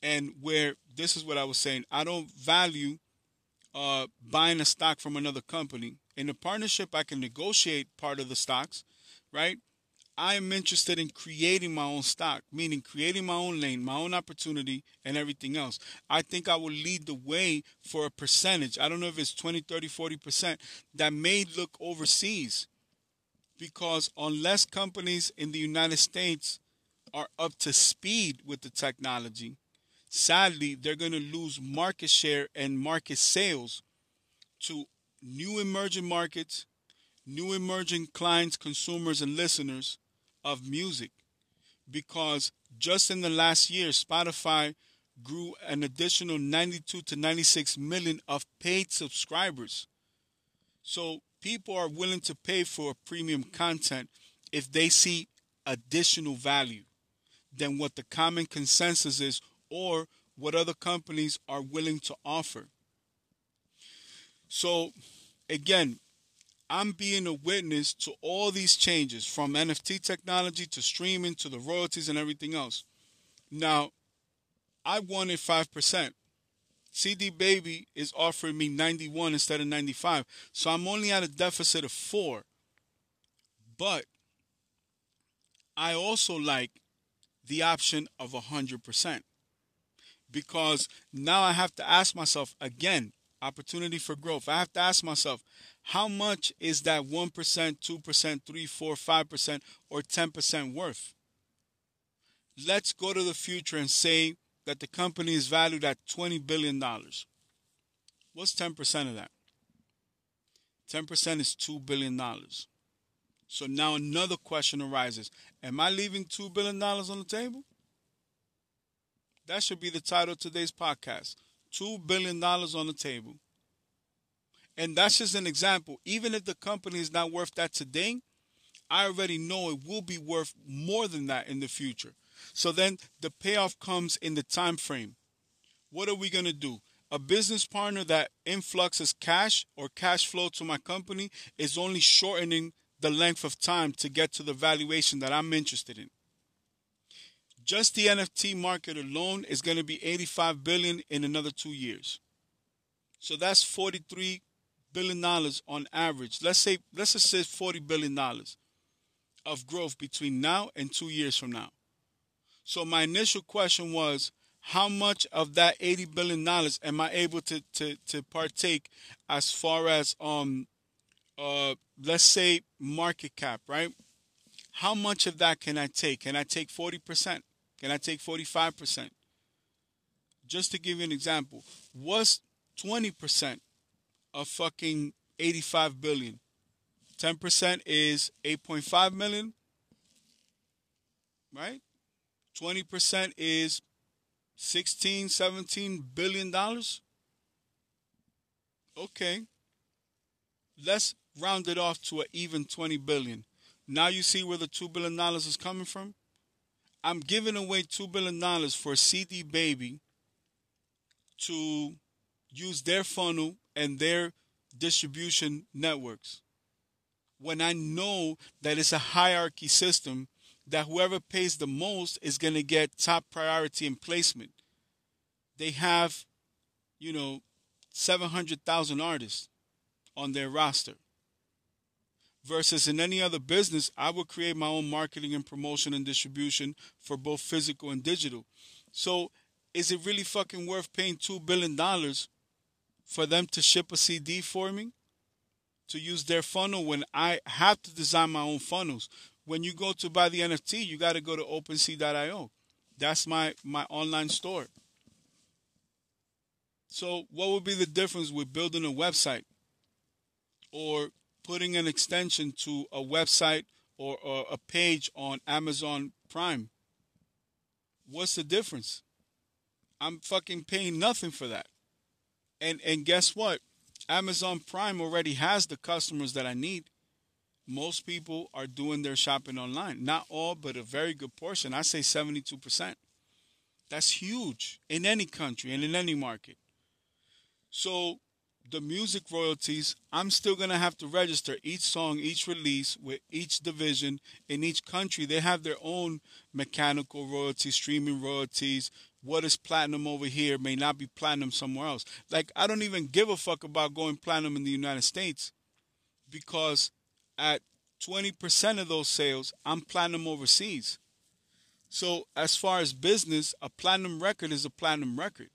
And where this is what I was saying, I don't value uh, buying a stock from another company. In a partnership, I can negotiate part of the stocks, right? I am interested in creating my own stock, meaning creating my own lane, my own opportunity, and everything else. I think I will lead the way for a percentage. I don't know if it's 20, 30, 40% that may look overseas. Because unless companies in the United States are up to speed with the technology, sadly, they're going to lose market share and market sales to new emerging markets, new emerging clients, consumers, and listeners of music. Because just in the last year, Spotify grew an additional 92 to 96 million of paid subscribers. So people are willing to pay for premium content if they see additional value than what the common consensus is or what other companies are willing to offer. So, again, I'm being a witness to all these changes from NFT technology to streaming to the royalties and everything else. Now, I wanted 5%. CD Baby is offering me 91 instead of 95. So I'm only at a deficit of 4. But I also like the option of 100% because now I have to ask myself again, opportunity for growth. I have to ask myself, how much is that 1%, 2%, 3, 4, 5%, or 10% worth? Let's go to the future and say that the company is valued at $20 billion. What's 10% of that? 10% is $2 billion. So now another question arises Am I leaving $2 billion on the table? That should be the title of today's podcast $2 billion on the table. And that's just an example. Even if the company is not worth that today, I already know it will be worth more than that in the future. So then the payoff comes in the time frame. What are we going to do? A business partner that influxes cash or cash flow to my company is only shortening the length of time to get to the valuation that I'm interested in. Just the NFT market alone is going to be 85 billion in another 2 years. So that's 43 billion dollars on average. Let's say let's just say 40 billion dollars of growth between now and 2 years from now. So my initial question was how much of that 80 billion dollars am I able to, to, to partake as far as um uh let's say market cap, right? How much of that can I take? Can I take 40%? Can I take 45%? Just to give you an example, what's 20% of fucking 85 billion? 10% is 8.5 million, right? 20% is 16, 17 billion dollars. Okay. Let's round it off to an even 20 billion. Now you see where the 2 billion dollars is coming from? I'm giving away 2 billion dollars for CD Baby to use their funnel and their distribution networks. When I know that it's a hierarchy system that whoever pays the most is going to get top priority in placement. They have, you know, 700,000 artists on their roster. Versus in any other business, I would create my own marketing and promotion and distribution for both physical and digital. So, is it really fucking worth paying $2 billion for them to ship a CD for me? To use their funnel when I have to design my own funnels when you go to buy the NFT, you got to go to OpenSea.io. That's my my online store. So, what would be the difference with building a website or putting an extension to a website or, or a page on Amazon Prime? What's the difference? I'm fucking paying nothing for that. And and guess what? Amazon Prime already has the customers that I need most people are doing their shopping online. Not all, but a very good portion. I say 72%. That's huge in any country and in any market. So, the music royalties, I'm still going to have to register each song, each release with each division in each country. They have their own mechanical royalties, streaming royalties. What is platinum over here may not be platinum somewhere else. Like, I don't even give a fuck about going platinum in the United States because at 20% of those sales, I'm platinum overseas. So, as far as business, a platinum record is a platinum record.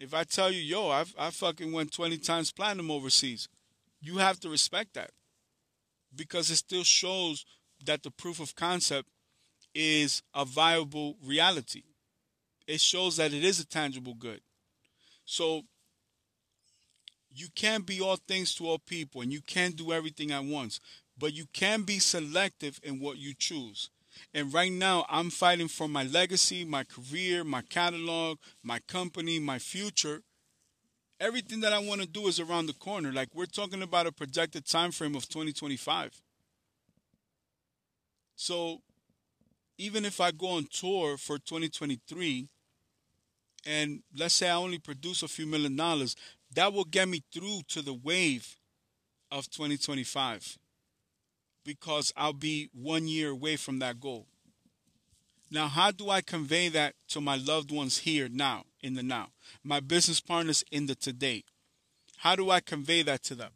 If I tell you, yo, I've, I fucking went 20 times platinum overseas, you have to respect that because it still shows that the proof of concept is a viable reality. It shows that it is a tangible good. So, you can't be all things to all people and you can't do everything at once, but you can be selective in what you choose. And right now, I'm fighting for my legacy, my career, my catalog, my company, my future. Everything that I want to do is around the corner. Like we're talking about a projected time frame of 2025. So even if I go on tour for 2023 and let's say I only produce a few million dollars, that will get me through to the wave of 2025 because I'll be one year away from that goal. Now, how do I convey that to my loved ones here now, in the now? My business partners in the today. How do I convey that to them?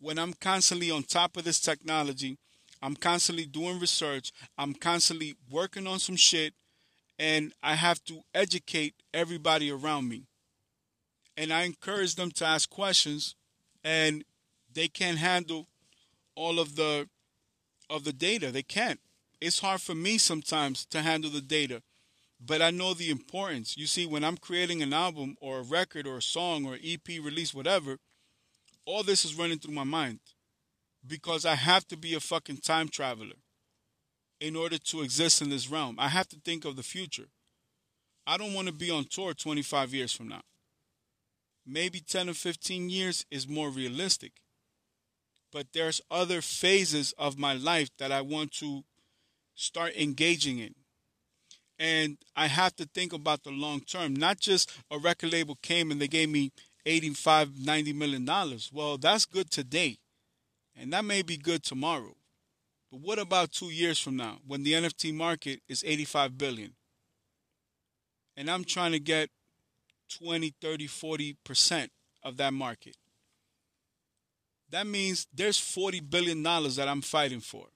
When I'm constantly on top of this technology, I'm constantly doing research. I'm constantly working on some shit. And I have to educate everybody around me. And I encourage them to ask questions. And they can't handle all of the of the data. They can't. It's hard for me sometimes to handle the data. But I know the importance. You see, when I'm creating an album or a record or a song or EP release, whatever, all this is running through my mind because I have to be a fucking time traveler in order to exist in this realm. I have to think of the future. I don't want to be on tour 25 years from now. Maybe 10 or 15 years is more realistic. But there's other phases of my life that I want to start engaging in. And I have to think about the long term, not just a record label came and they gave me 85, 90 million dollars. Well, that's good today. And that may be good tomorrow. But what about two years from now when the NFT market is 85 billion? And I'm trying to get 20, 30, 40% of that market. That means there's 40 billion dollars that I'm fighting for.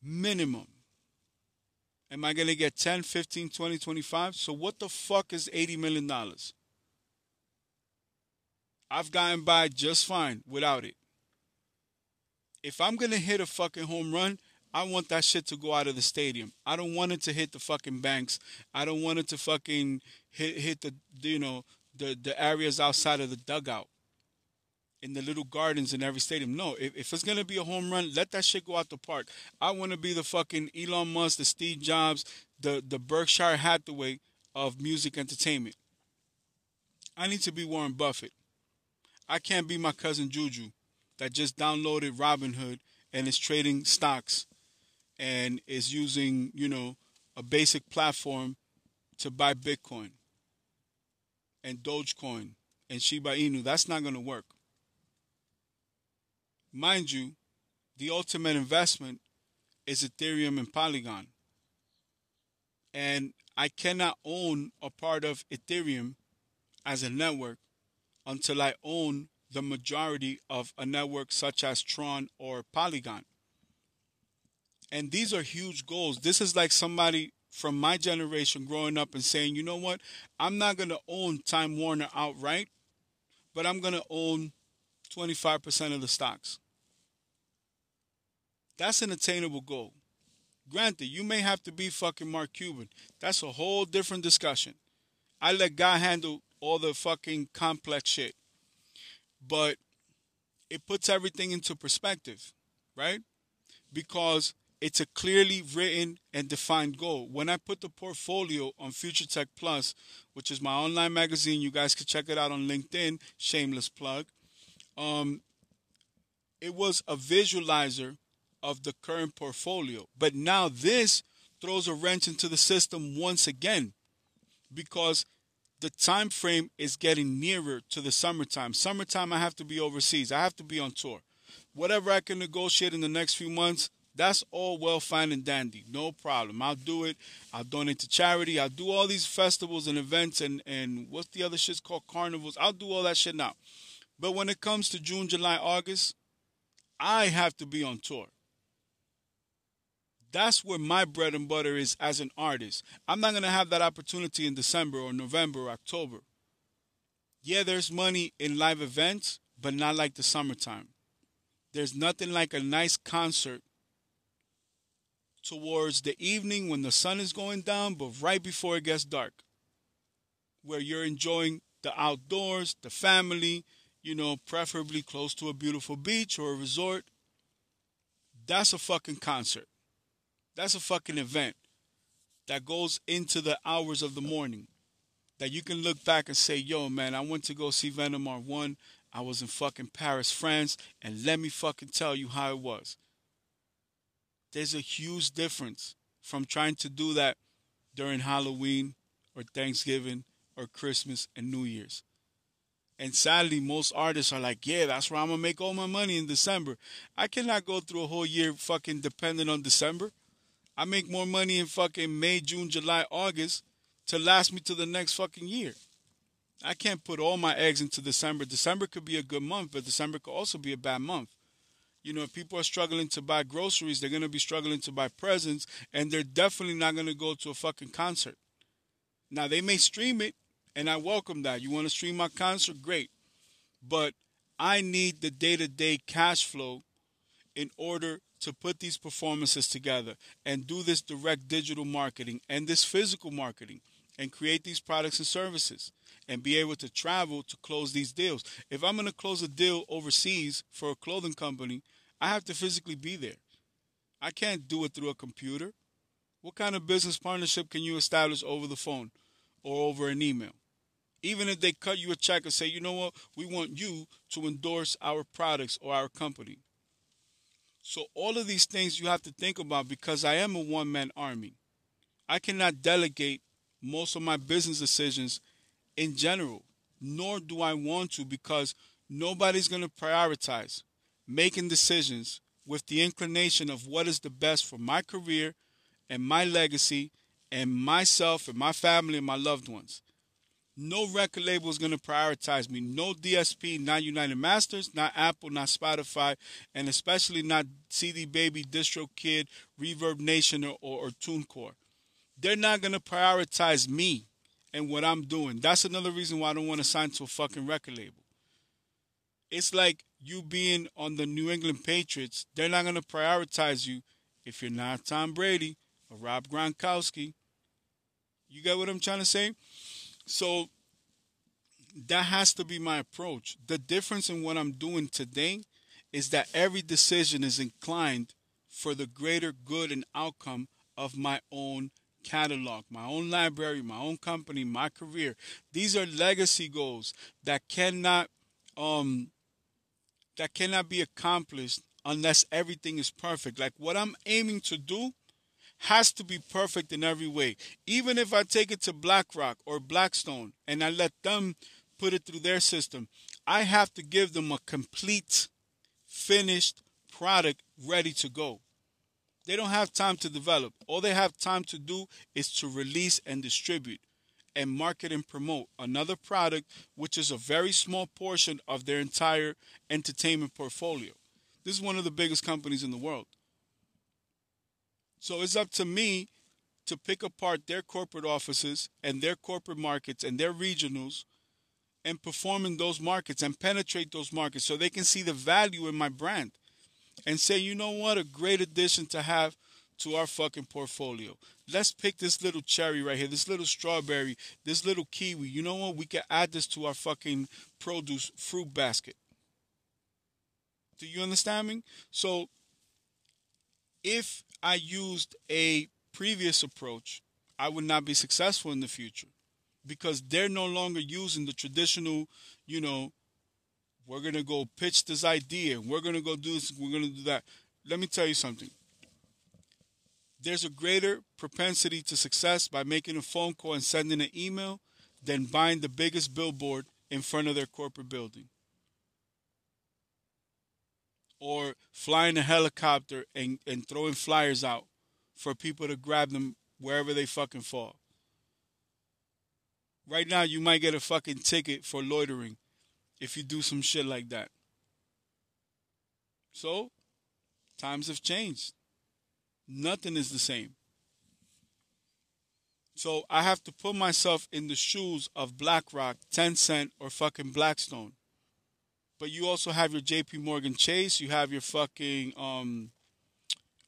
Minimum. Am I going to get 10, 15, 20, 25? So what the fuck is 80 million dollars? I've gotten by just fine without it if I'm gonna hit a fucking home run, I want that shit to go out of the stadium. I don't want it to hit the fucking banks. I don't want it to fucking hit hit the you know the the areas outside of the dugout in the little gardens in every stadium. No, if, if it's gonna be a home run, let that shit go out the park. I want to be the fucking Elon Musk, the Steve Jobs, the the Berkshire Hathaway of music entertainment. I need to be Warren Buffett. I can't be my cousin Juju that just downloaded Robinhood and is trading stocks and is using, you know, a basic platform to buy Bitcoin and Dogecoin and Shiba Inu. That's not going to work. Mind you, the ultimate investment is Ethereum and Polygon. And I cannot own a part of Ethereum as a network until I own the majority of a network such as Tron or Polygon. And these are huge goals. This is like somebody from my generation growing up and saying, you know what, I'm not going to own Time Warner outright, but I'm going to own 25% of the stocks. That's an attainable goal. Granted, you may have to be fucking Mark Cuban. That's a whole different discussion. I let God handle all the fucking complex shit but it puts everything into perspective, right? Because it's a clearly written and defined goal. When I put the portfolio on Future Tech Plus, which is my online magazine, you guys can check it out on LinkedIn, shameless plug. Um, it was a visualizer of the current portfolio. But now this throws a wrench into the system once again because the time frame is getting nearer to the summertime. Summertime, I have to be overseas. I have to be on tour. Whatever I can negotiate in the next few months, that's all well, fine, and dandy. No problem. I'll do it. I'll donate to charity. I'll do all these festivals and events and, and what's the other shit's called? Carnivals. I'll do all that shit now. But when it comes to June, July, August, I have to be on tour. That's where my bread and butter is as an artist. I'm not going to have that opportunity in December or November or October. Yeah, there's money in live events, but not like the summertime. There's nothing like a nice concert towards the evening when the sun is going down, but right before it gets dark, where you're enjoying the outdoors, the family, you know, preferably close to a beautiful beach or a resort. That's a fucking concert. That's a fucking event that goes into the hours of the morning. That you can look back and say, yo, man, I went to go see Venom R1. I was in fucking Paris, France, and let me fucking tell you how it was. There's a huge difference from trying to do that during Halloween or Thanksgiving or Christmas and New Year's. And sadly, most artists are like, yeah, that's where I'm gonna make all my money in December. I cannot go through a whole year fucking dependent on December. I make more money in fucking May, June, July, August to last me to the next fucking year. I can't put all my eggs into December. December could be a good month, but December could also be a bad month. You know, if people are struggling to buy groceries, they're going to be struggling to buy presents, and they're definitely not going to go to a fucking concert. Now, they may stream it, and I welcome that. You want to stream my concert? Great. But I need the day to day cash flow in order to put these performances together and do this direct digital marketing and this physical marketing and create these products and services and be able to travel to close these deals. If I'm going to close a deal overseas for a clothing company, I have to physically be there. I can't do it through a computer. What kind of business partnership can you establish over the phone or over an email? Even if they cut you a check and say, you know what, we want you to endorse our products or our company. So, all of these things you have to think about because I am a one man army. I cannot delegate most of my business decisions in general, nor do I want to because nobody's going to prioritize making decisions with the inclination of what is the best for my career and my legacy and myself and my family and my loved ones. No record label is going to prioritize me. No DSP, not United Masters, not Apple, not Spotify, and especially not CD Baby, DistroKid, Reverb Nation, or, or, or TuneCore. They're not going to prioritize me and what I'm doing. That's another reason why I don't want to sign to a fucking record label. It's like you being on the New England Patriots. They're not going to prioritize you if you're not Tom Brady or Rob Gronkowski. You get what I'm trying to say? So that has to be my approach. The difference in what I'm doing today is that every decision is inclined for the greater good and outcome of my own catalog, my own library, my own company, my career. These are legacy goals that cannot um that cannot be accomplished unless everything is perfect. Like what I'm aiming to do has to be perfect in every way. Even if I take it to BlackRock or Blackstone and I let them put it through their system, I have to give them a complete, finished product ready to go. They don't have time to develop. All they have time to do is to release and distribute and market and promote another product, which is a very small portion of their entire entertainment portfolio. This is one of the biggest companies in the world. So it's up to me to pick apart their corporate offices and their corporate markets and their regionals and perform in those markets and penetrate those markets so they can see the value in my brand and say, you know what, a great addition to have to our fucking portfolio. Let's pick this little cherry right here, this little strawberry, this little kiwi. You know what? We can add this to our fucking produce fruit basket. Do you understand me? So if I used a previous approach, I would not be successful in the future because they're no longer using the traditional, you know, we're going to go pitch this idea, we're going to go do this, we're going to do that. Let me tell you something. There's a greater propensity to success by making a phone call and sending an email than buying the biggest billboard in front of their corporate building or flying a helicopter and, and throwing flyers out for people to grab them wherever they fucking fall. Right now, you might get a fucking ticket for loitering if you do some shit like that. So, times have changed. Nothing is the same. So I have to put myself in the shoes of BlackRock, Tencent, or fucking Blackstone but you also have your J.P. Morgan Chase, you have your fucking um,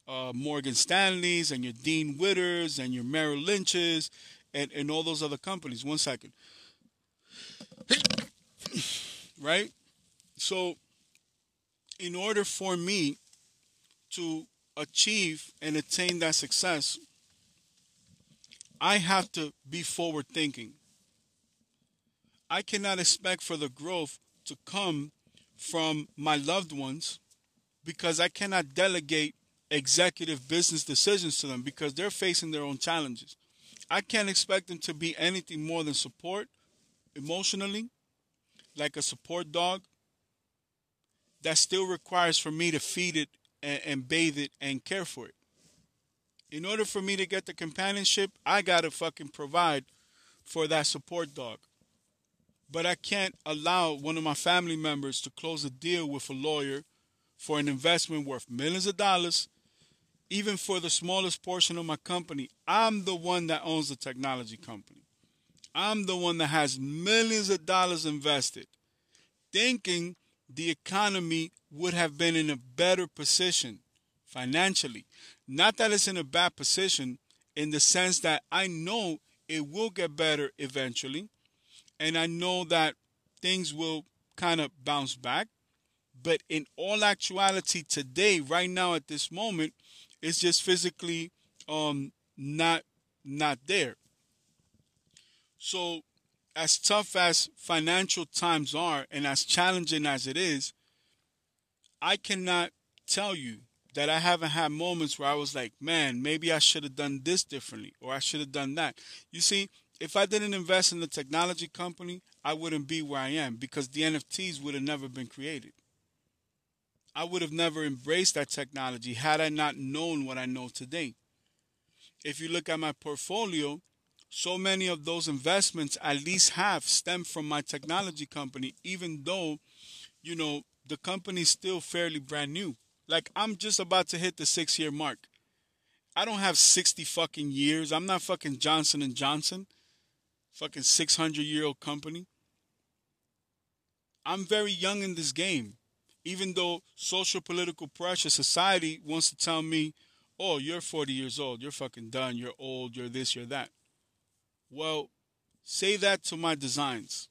uh, Morgan Stanleys, and your Dean Witters, and your Merrill Lynches, and and all those other companies. One second, right? So, in order for me to achieve and attain that success, I have to be forward thinking. I cannot expect for the growth to come from my loved ones because I cannot delegate executive business decisions to them because they're facing their own challenges. I can't expect them to be anything more than support emotionally, like a support dog. That still requires for me to feed it and, and bathe it and care for it. In order for me to get the companionship, I gotta fucking provide for that support dog. But I can't allow one of my family members to close a deal with a lawyer for an investment worth millions of dollars, even for the smallest portion of my company, I'm the one that owns the technology company. I'm the one that has millions of dollars invested, thinking the economy would have been in a better position financially. Not that it's in a bad position in the sense that I know it will get better eventually, and I know that things will kind of bounce back. But in all actuality, today, right now, at this moment, it's just physically um, not not there. So, as tough as financial times are, and as challenging as it is, I cannot tell you that I haven't had moments where I was like, man, maybe I should have done this differently or I should have done that. You see, if I didn't invest in the technology company, I wouldn't be where I am because the NFTs would have never been created. I would have never embraced that technology had I not known what I know today. If you look at my portfolio, so many of those investments at least have stemmed from my technology company, even though, you know, the company's still fairly brand new. Like I'm just about to hit the six year mark. I don't have 60 fucking years. I'm not fucking Johnson and Johnson. Fucking 600 year old company. I'm very young in this game. Even though social political pressure, society wants to tell me, oh, you're 40 years old. You're fucking done. You're old. You're this, you're that. Well, say that to my designs.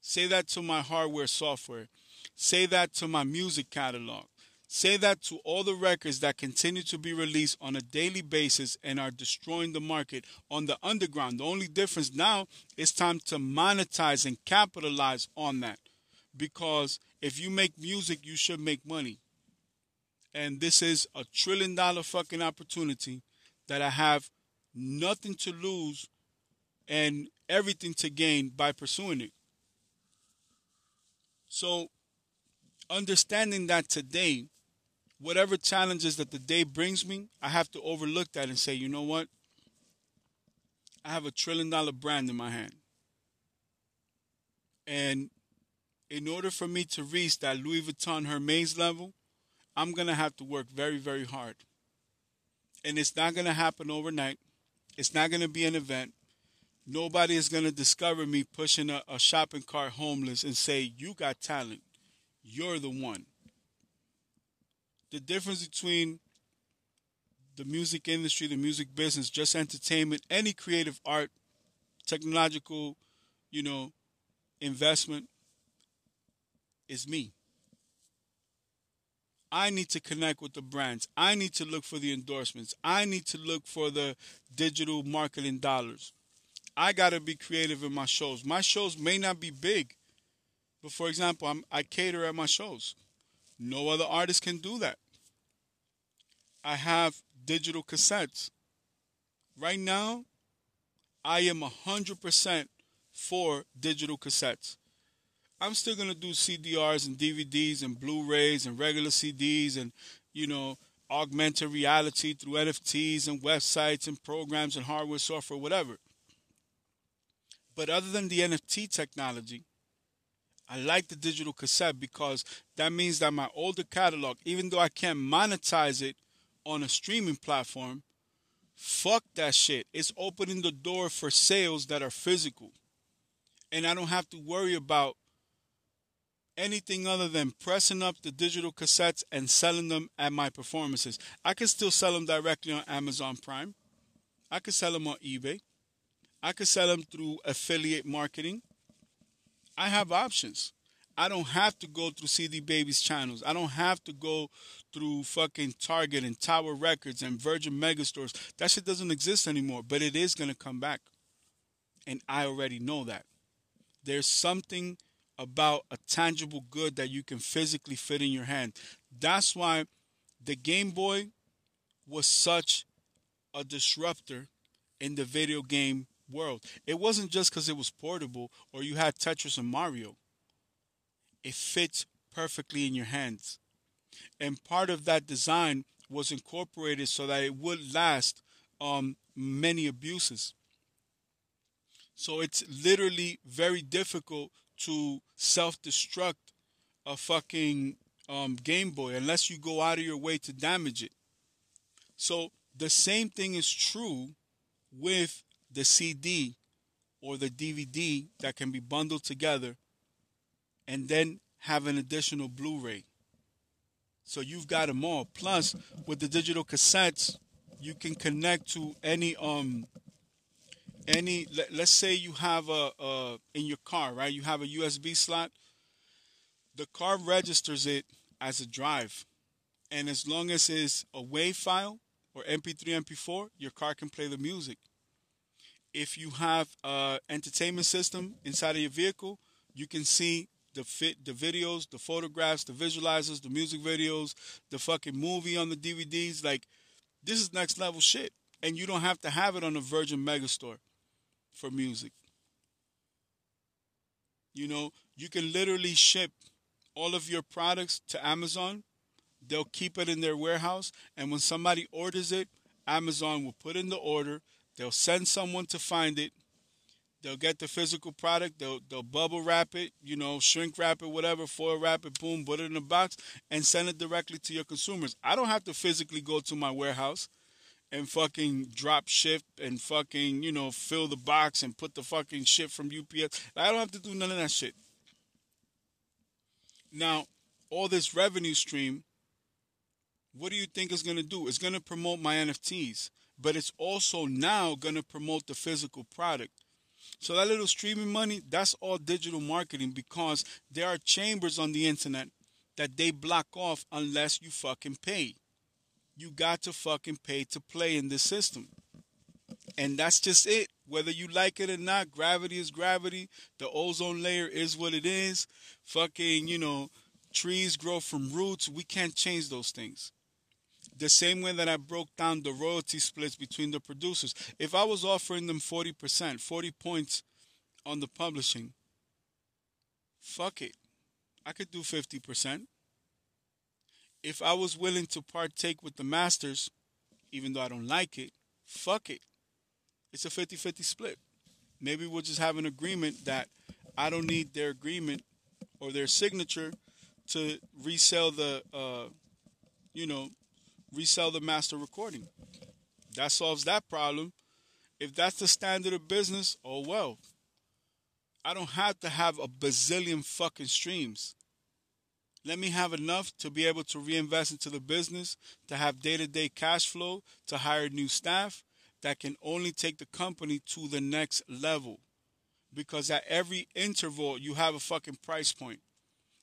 Say that to my hardware, software. Say that to my music catalog. Say that to all the records that continue to be released on a daily basis and are destroying the market on the underground. The only difference now is time to monetize and capitalize on that. Because if you make music, you should make money. And this is a trillion dollar fucking opportunity that I have nothing to lose and everything to gain by pursuing it. So, understanding that today, whatever challenges that the day brings me, I have to overlook that and say, you know what? I have a trillion dollar brand in my hand. And in order for me to reach that Louis Vuitton Hermes level, I'm going to have to work very, very hard. And it's not going to happen overnight. It's not going to be an event. Nobody is going to discover me pushing a, a shopping cart homeless and say, You got talent. You're the one the difference between the music industry, the music business, just entertainment, any creative art, technological, you know, investment is me. I need to connect with the brands. I need to look for the endorsements. I need to look for the digital marketing dollars. I got to be creative in my shows. My shows may not be big, but for example, I'm, I cater at my shows. No other artist can do that. I have digital cassettes. Right now, I am 100% for digital cassettes. I'm still going to do CDRs and DVDs and Blu-rays and regular CDs and, you know, augmented reality through NFTs and websites and programs and hardware, software, whatever. But other than the NFT technology, I like the digital cassette because that means that my older catalog, even though I can't monetize it on a streaming platform, fuck that shit. It's opening the door for sales that are physical. And I don't have to worry about anything other than pressing up the digital cassettes and selling them at my performances. I can still sell them directly on Amazon Prime. I can sell them on eBay. I could sell them through affiliate marketing. I have options. I don't have to go through CD Baby's channels. I don't have to go through fucking Target and Tower Records and Virgin Megastores. That shit doesn't exist anymore, but it is going to come back. And I already know that. There's something about a tangible good that you can physically fit in your hand. That's why the Game Boy was such a disruptor in the video game world. It wasn't just because it was portable or you had Tetris and Mario it fits perfectly in your hands. And part of that design was incorporated so that it would last um, many abuses. So it's literally very difficult to self destruct a fucking um, Game Boy unless you go out of your way to damage it. So the same thing is true with the CD or the DVD that can be bundled together and then have an additional Blu ray. So you've got them all. Plus, with the digital cassettes, you can connect to any um any let, us say you have a, a in your car right you have a usb slot the car registers it as a drive and as long as it's a wave file or mp3 mp4 your car can play the music if you have a entertainment system inside of your vehicle you can see the fit the videos the photographs the visualizers the music videos the fucking movie on the dvds like this is next level shit. And you don't have to have it on the Virgin Megastore for music. You know, you can literally ship all of your products to Amazon. They'll keep it in their warehouse. And when somebody orders it, Amazon will put in the order. They'll send someone to find it. They'll get the physical product. They'll they'll bubble wrap it, you know, shrink wrap it, whatever, foil wrap it, boom, put it in a box, and send it directly to your consumers. I don't have to physically go to my warehouse and fucking drop ship and fucking, you know, fill the box and put the fucking shit from UPS. I don't have to do none of that shit. Now, all this revenue stream, what do you think is going to do? It's going to promote my NFTs, but it's also now going to promote the physical product. So that little streaming money, that's all digital marketing because there are chambers on the internet that they block off unless you fucking pay. You got to fucking pay to play in this system. And that's just it. Whether you like it or not, gravity is gravity. The ozone layer is what it is. Fucking, you know, trees grow from roots. We can't change those things the same way that I broke down the royalty splits between the producers. If I was offering them 40%, 40 points on the publishing, fuck it. I could do 50%. If I was willing to partake with the masters, even though I don't like it, fuck it. It's a 50 50 split. Maybe we'll just have an agreement that I don't need their agreement or their signature to resell the, uh, you know, resell the master recording. That solves that problem. If that's the standard of business, oh well. I don't have to have a bazillion fucking streams. Let me have enough to be able to reinvest into the business, to have day to day cash flow, to hire new staff that can only take the company to the next level. Because at every interval, you have a fucking price point.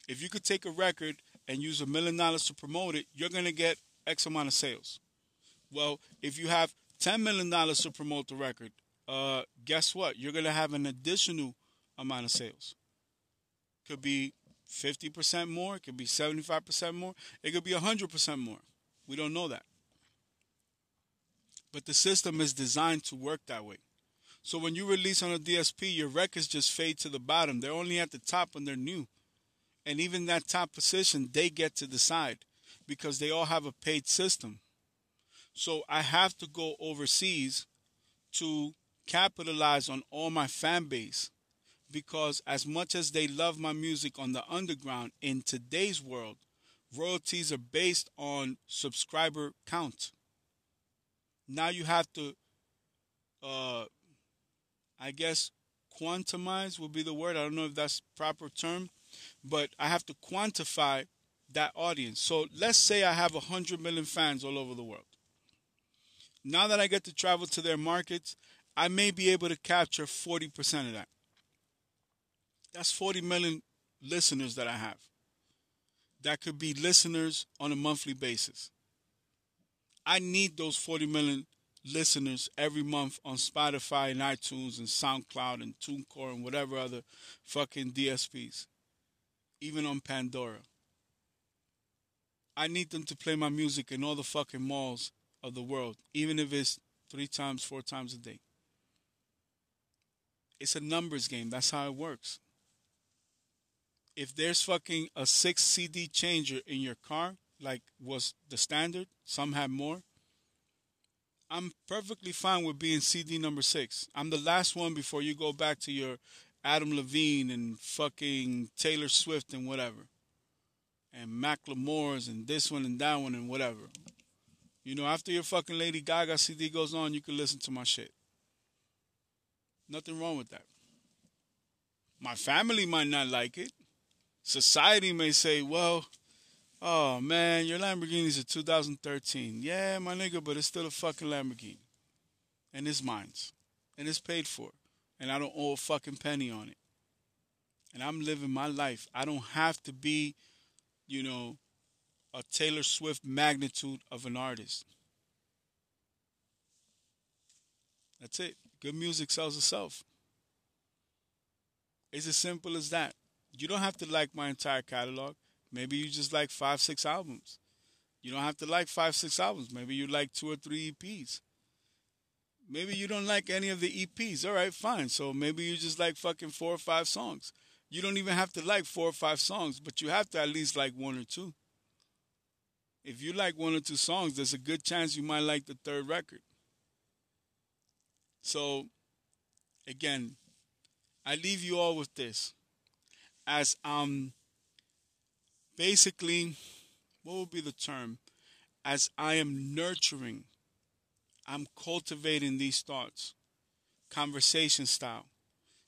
If you could take a record and use a million dollars to promote it, you're going to get X amount of sales. Well, if you have $10 million to promote the record, uh, guess what? You're going to have an additional amount of sales. Could be 50% more, it could be 75% more, it could be 100% more. We don't know that. But the system is designed to work that way. So when you release on a DSP, your records just fade to the bottom. They're only at the top when they're new. And even that top position, they get to decide because they all have a paid system. So I have to go overseas to capitalize on all my fan base because as much as they love my music on the underground in today's world, royalties are based on subscriber count. Now you have to uh I guess quantumize would be the word. I don't know if that's proper term, but I have to quantify that audience. So let's say I have 100 million fans all over the world. Now that I get to travel to their markets, I may be able to capture 40% of that. That's 40 million listeners that I have. That could be listeners on a monthly basis. I need those 40 million listeners every month on Spotify and iTunes and SoundCloud and TuneCore and whatever other fucking DSPs, even on Pandora. I need them to play my music in all the fucking malls of the world, even if it's three times, four times a day. It's a numbers game. That's how it works. If there's fucking a six CD changer in your car, like was the standard, some have more. I'm perfectly fine with being CD number six. I'm the last one before you go back to your Adam Levine and fucking Taylor Swift and whatever. And Macklemore's and this one and that one and whatever. You know, after your fucking Lady Gaga CD goes on, you can listen to my shit. Nothing wrong with that. My family might not like it. Society may say, well, oh man, your Lamborghini's a 2013. Yeah, my nigga, but it's still a fucking Lamborghini. And it's mine. And it's paid for. And I don't owe a fucking penny on it. And I'm living my life. I don't have to be, you know, a Taylor Swift magnitude of an artist. That's it. Good music sells itself. It's as simple as that. You don't have to like my entire catalog. Maybe you just like five, six albums. You don't have to like five, six albums. Maybe you like two or three EPs. Maybe you don't like any of the EPs. All right, fine. So maybe you just like fucking four or five songs. You don't even have to like four or five songs, but you have to at least like one or two. If you like one or two songs, there's a good chance you might like the third record. So, again, I leave you all with this. As um basically what would be the term? As I am nurturing, I'm cultivating these thoughts, conversation style,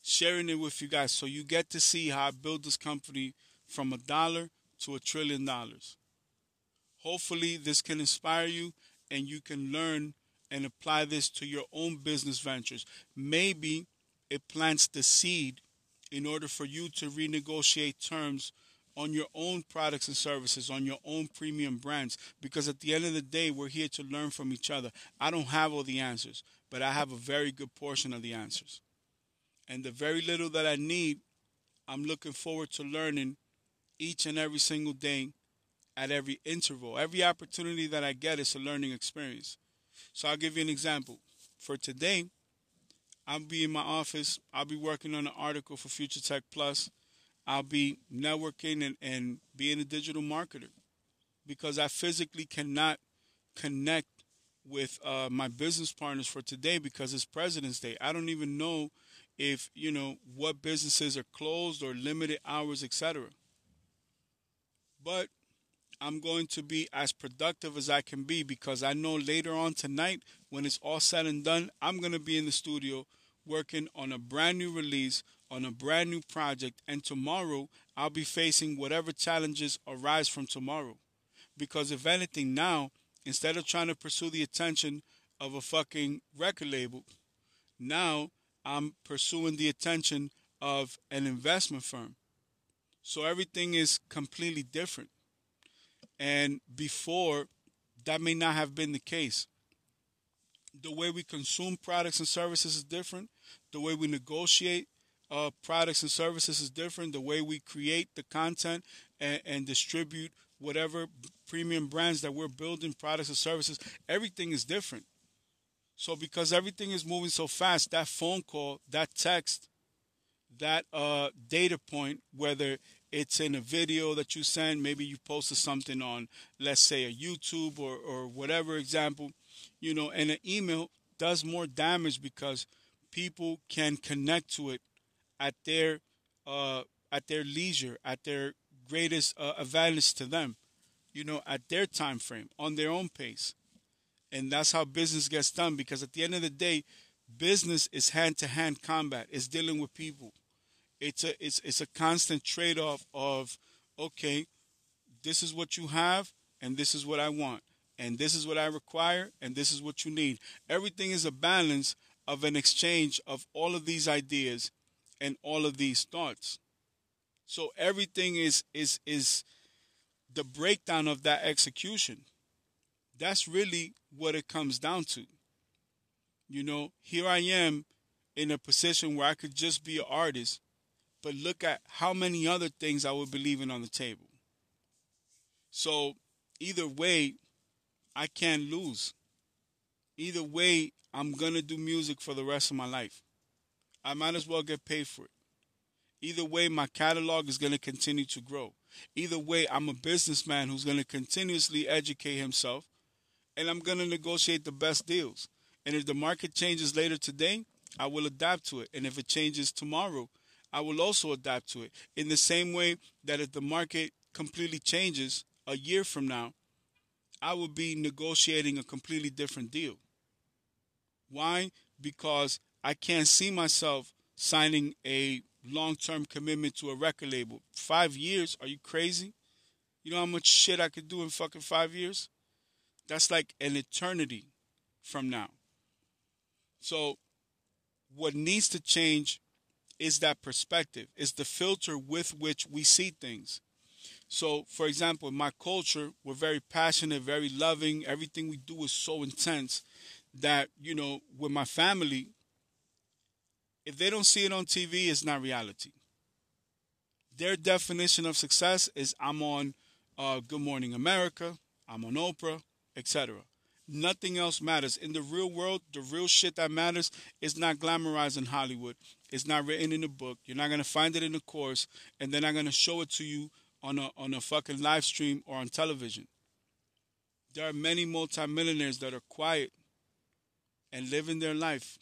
sharing it with you guys so you get to see how I build this company from a dollar to a trillion dollars. Hopefully, this can inspire you and you can learn and apply this to your own business ventures. Maybe it plants the seed in order for you to renegotiate terms on your own products and services, on your own premium brands. Because at the end of the day, we're here to learn from each other. I don't have all the answers, but I have a very good portion of the answers. And the very little that I need, I'm looking forward to learning each and every single day at every interval. Every opportunity that I get is a learning experience. So I'll give you an example. For today, I'll be in my office. I'll be working on an article for Future Tech Plus. I'll be networking and, and being a digital marketer because I physically cannot connect with uh, my business partners for today because it's President's Day. I don't even know if you know what businesses are closed or limited hours, etc. But I'm going to be as productive as I can be because I know later on tonight, when it's all said and done, I'm going to be in the studio working on a brand new release, on a brand new project, and tomorrow I'll be facing whatever challenges arise from tomorrow. Because if anything, now, instead of trying to pursue the attention of a fucking record label, now I'm pursuing the attention of an investment firm. So everything is completely different. And before, that may not have been the case. The way we consume products and services is different. The way we negotiate uh, products and services is different. The way we create the content and, and distribute whatever premium brands that we're building, products and services, everything is different. So because everything is moving so fast, that phone call, that text, that uh, data point, whether it's in a video that you send. Maybe you posted something on, let's say, a YouTube or, or whatever example, you know, and an email does more damage because people can connect to it at their uh, at their leisure, at their greatest uh, advantage to them, you know, at their time frame, on their own pace, and that's how business gets done. Because at the end of the day, business is hand to hand combat. It's dealing with people it's a it's it's a constant trade off of okay, this is what you have and this is what I want and this is what I require and this is what you need. Everything is a balance of an exchange of all of these ideas and all of these thoughts. So everything is is is the breakdown of that execution. That's really what it comes down to. You know, here I am in a position where I could just be an artist but look at how many other things I would be leaving on the table. So either way, I can't lose. Either way, I'm going to do music for the rest of my life. I might as well get paid for it. Either way, my catalog is going to continue to grow. Either way, I'm a businessman who's going to continuously educate himself and I'm going to negotiate the best deals. And if the market changes later today, I will adapt to it. And if it changes tomorrow, I will also adapt to it. In the same way that if the market completely changes a year from now, I will be negotiating a completely different deal. Why? Because I can't see myself signing a long term commitment to a record label. Five years? Are you crazy? You know how much shit I could do in fucking five years? That's like an eternity from now. So, what needs to change is that perspective, is the filter with which we see things. So, for example, in my culture, we're very passionate, very loving. Everything we do is so intense that, you know, with my family, if they don't see it on TV, it's not reality. Their definition of success is I'm on uh, Good Morning America, I'm on Oprah, etc. Nothing else matters. In the real world, the real shit that matters is not glamorized in Hollywood. It's not written in a book. You're not gonna find it in a course, and they're not gonna show it to you on a on a fucking live stream or on television. There are many multimillionaires that are quiet and living their life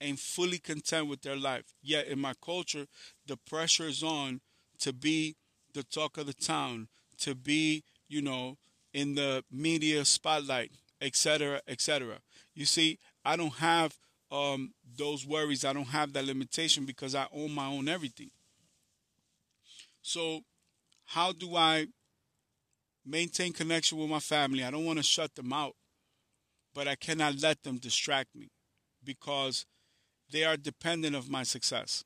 and fully content with their life. Yet in my culture, the pressure is on to be the talk of the town, to be, you know, in the media spotlight, etc., etc. You see, I don't have um, those worries. I don't have that limitation because I own my own everything. So, how do I maintain connection with my family? I don't want to shut them out, but I cannot let them distract me because they are dependent of my success.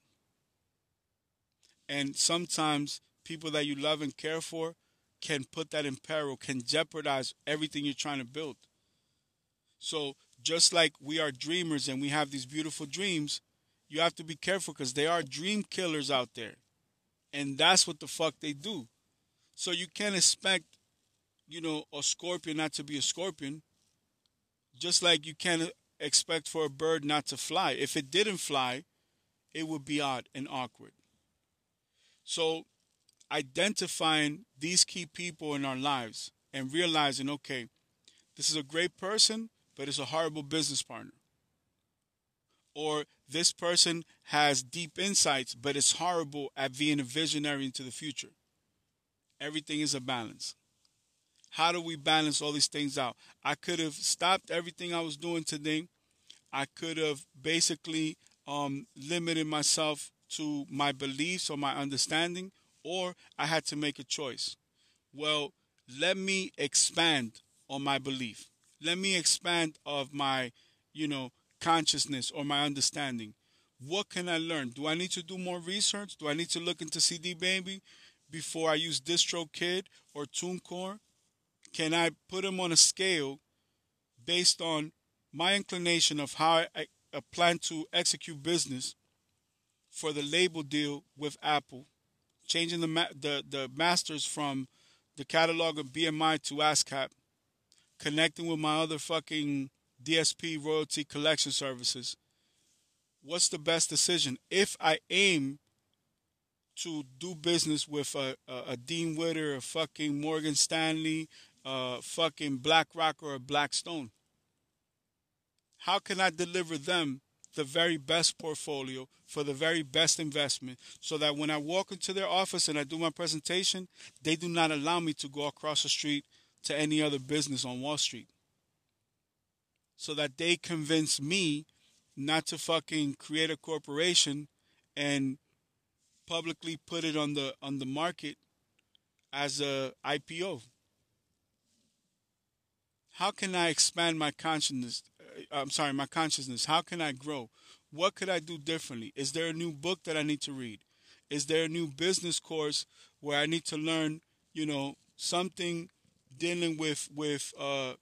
And sometimes people that you love and care for can put that in peril, can jeopardize everything you're trying to build. So, just like we are dreamers and we have these beautiful dreams, you have to be careful because there are dream killers out there. And that's what the fuck they do. So, you can't expect, you know, a scorpion not to be a scorpion. Just like you can't expect for a bird not to fly. If it didn't fly, it would be odd and awkward. So, identifying these key people in our lives and realizing, okay, this is a great person, but it's a horrible business partner. Or this person has deep insights, but it's horrible at being a visionary into the future. Everything is a balance. How do we balance all these things out? I could have stopped everything I was doing today. I could have basically um, limited myself to my beliefs or my understanding, or I had to make a choice. Well, let me expand on my belief. Let me expand of my, you know, consciousness or my understanding. What can I learn? Do I need to do more research? Do I need to look into CD Baby before I use DistroKid or TuneCore? Can I put them on a scale based on my inclination of how I, I plan to execute business for the label deal with Apple, changing the the the masters from the catalog of BMI to ASCAP, connecting with my other fucking DSP royalty collection services. What's the best decision? If I aim to do business with a, a, a Dean Witter, a fucking Morgan Stanley, a fucking BlackRock, or a Blackstone, how can I deliver them the very best portfolio for the very best investment so that when I walk into their office and I do my presentation, they do not allow me to go across the street to any other business on Wall Street. So that they convince me not to fucking create a corporation and publicly put it on the on the market as a IPO. How can I expand my consciousness I'm sorry, my consciousness. How can I grow? What could I do differently? Is there a new book that I need to read? Is there a new business course where I need to learn, you know, something dealing with with uh,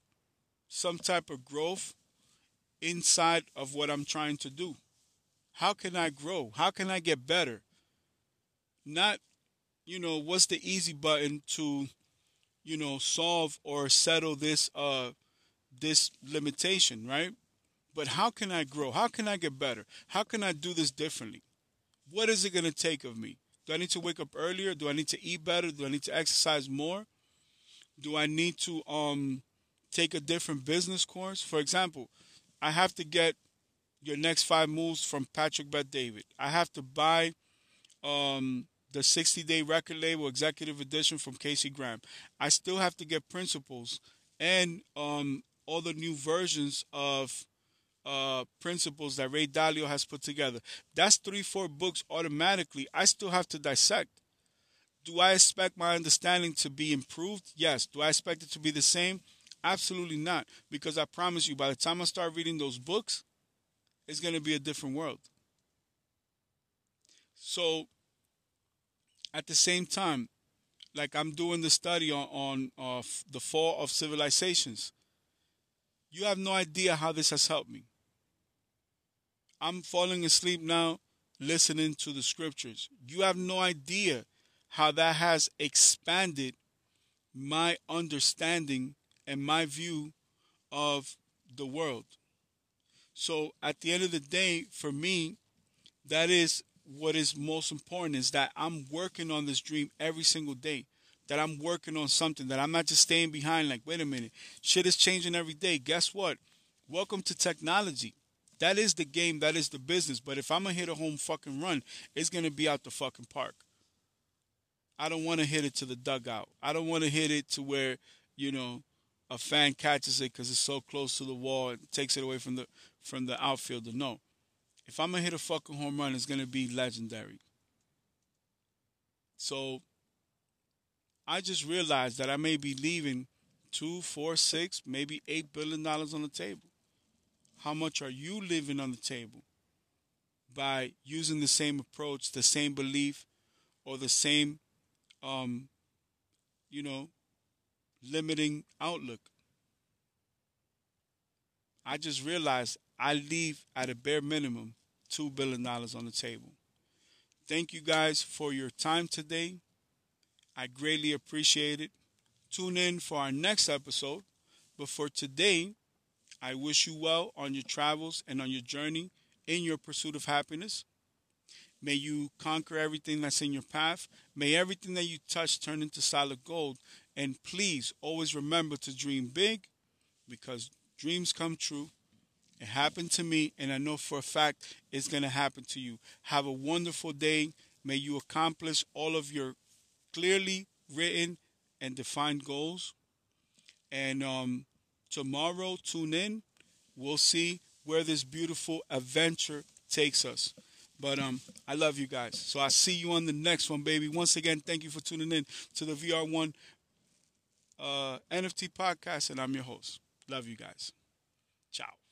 some type of growth inside of what I'm trying to do? How can I grow? How can I get better? Not, you know, what's the easy button to, you know, solve or settle this uh this limitation, right? But how can I grow? How can I get better? How can I do this differently? What is it going to take of me? Do I need to wake up earlier? Do I need to eat better? Do I need to exercise more? Do I need to um take a different business course? For example, I have to get your next five moves from Patrick Bet David. I have to buy um the 60 day record label executive edition from Casey Graham. I still have to get principles and um, all the new versions of uh, principles that Ray Dalio has put together. That's three, four books automatically. I still have to dissect. Do I expect my understanding to be improved? Yes. Do I expect it to be the same? Absolutely not. Because I promise you, by the time I start reading those books, it's going to be a different world. So, at the same time, like I'm doing the study on, on uh, the fall of civilizations, you have no idea how this has helped me. I'm falling asleep now listening to the scriptures. You have no idea how that has expanded my understanding and my view of the world. So at the end of the day, for me, that is what is most important is that I'm working on this dream every single day. That I'm working on something, that I'm not just staying behind, like, wait a minute, shit is changing every day. Guess what? Welcome to technology. That is the game, that is the business. But if I'm gonna hit a home fucking run, it's gonna be out the fucking park. I don't want to hit it to the dugout. I don't want to hit it to where you know a fan catches it because it's so close to the wall and takes it away from the from the outfielder. No, if I'm gonna hit a fucking home run, it's gonna be legendary. So I just realized that I may be leaving two, four, six, maybe eight billion dollars on the table. How much are you leaving on the table by using the same approach, the same belief, or the same, um, you know, limiting outlook? I just realized I leave at a bare minimum $2 billion on the table. Thank you guys for your time today. I greatly appreciate it. Tune in for our next episode. But for today, I wish you well on your travels and on your journey in your pursuit of happiness. May you conquer everything that's in your path. May everything that you touch turn into solid gold. And please always remember to dream big because dreams come true it happened to me, and I know for a fact it's going to happen to you. Have a wonderful day. May you accomplish all of your clearly written and defined goals. And um, tomorrow, tune in. We'll see where this beautiful adventure takes us. But um, I love you guys. So I'll see you on the next one, baby. Once again, thank you for tuning in to the VR1 uh, NFT podcast, and I'm your host. Love you guys. Ciao.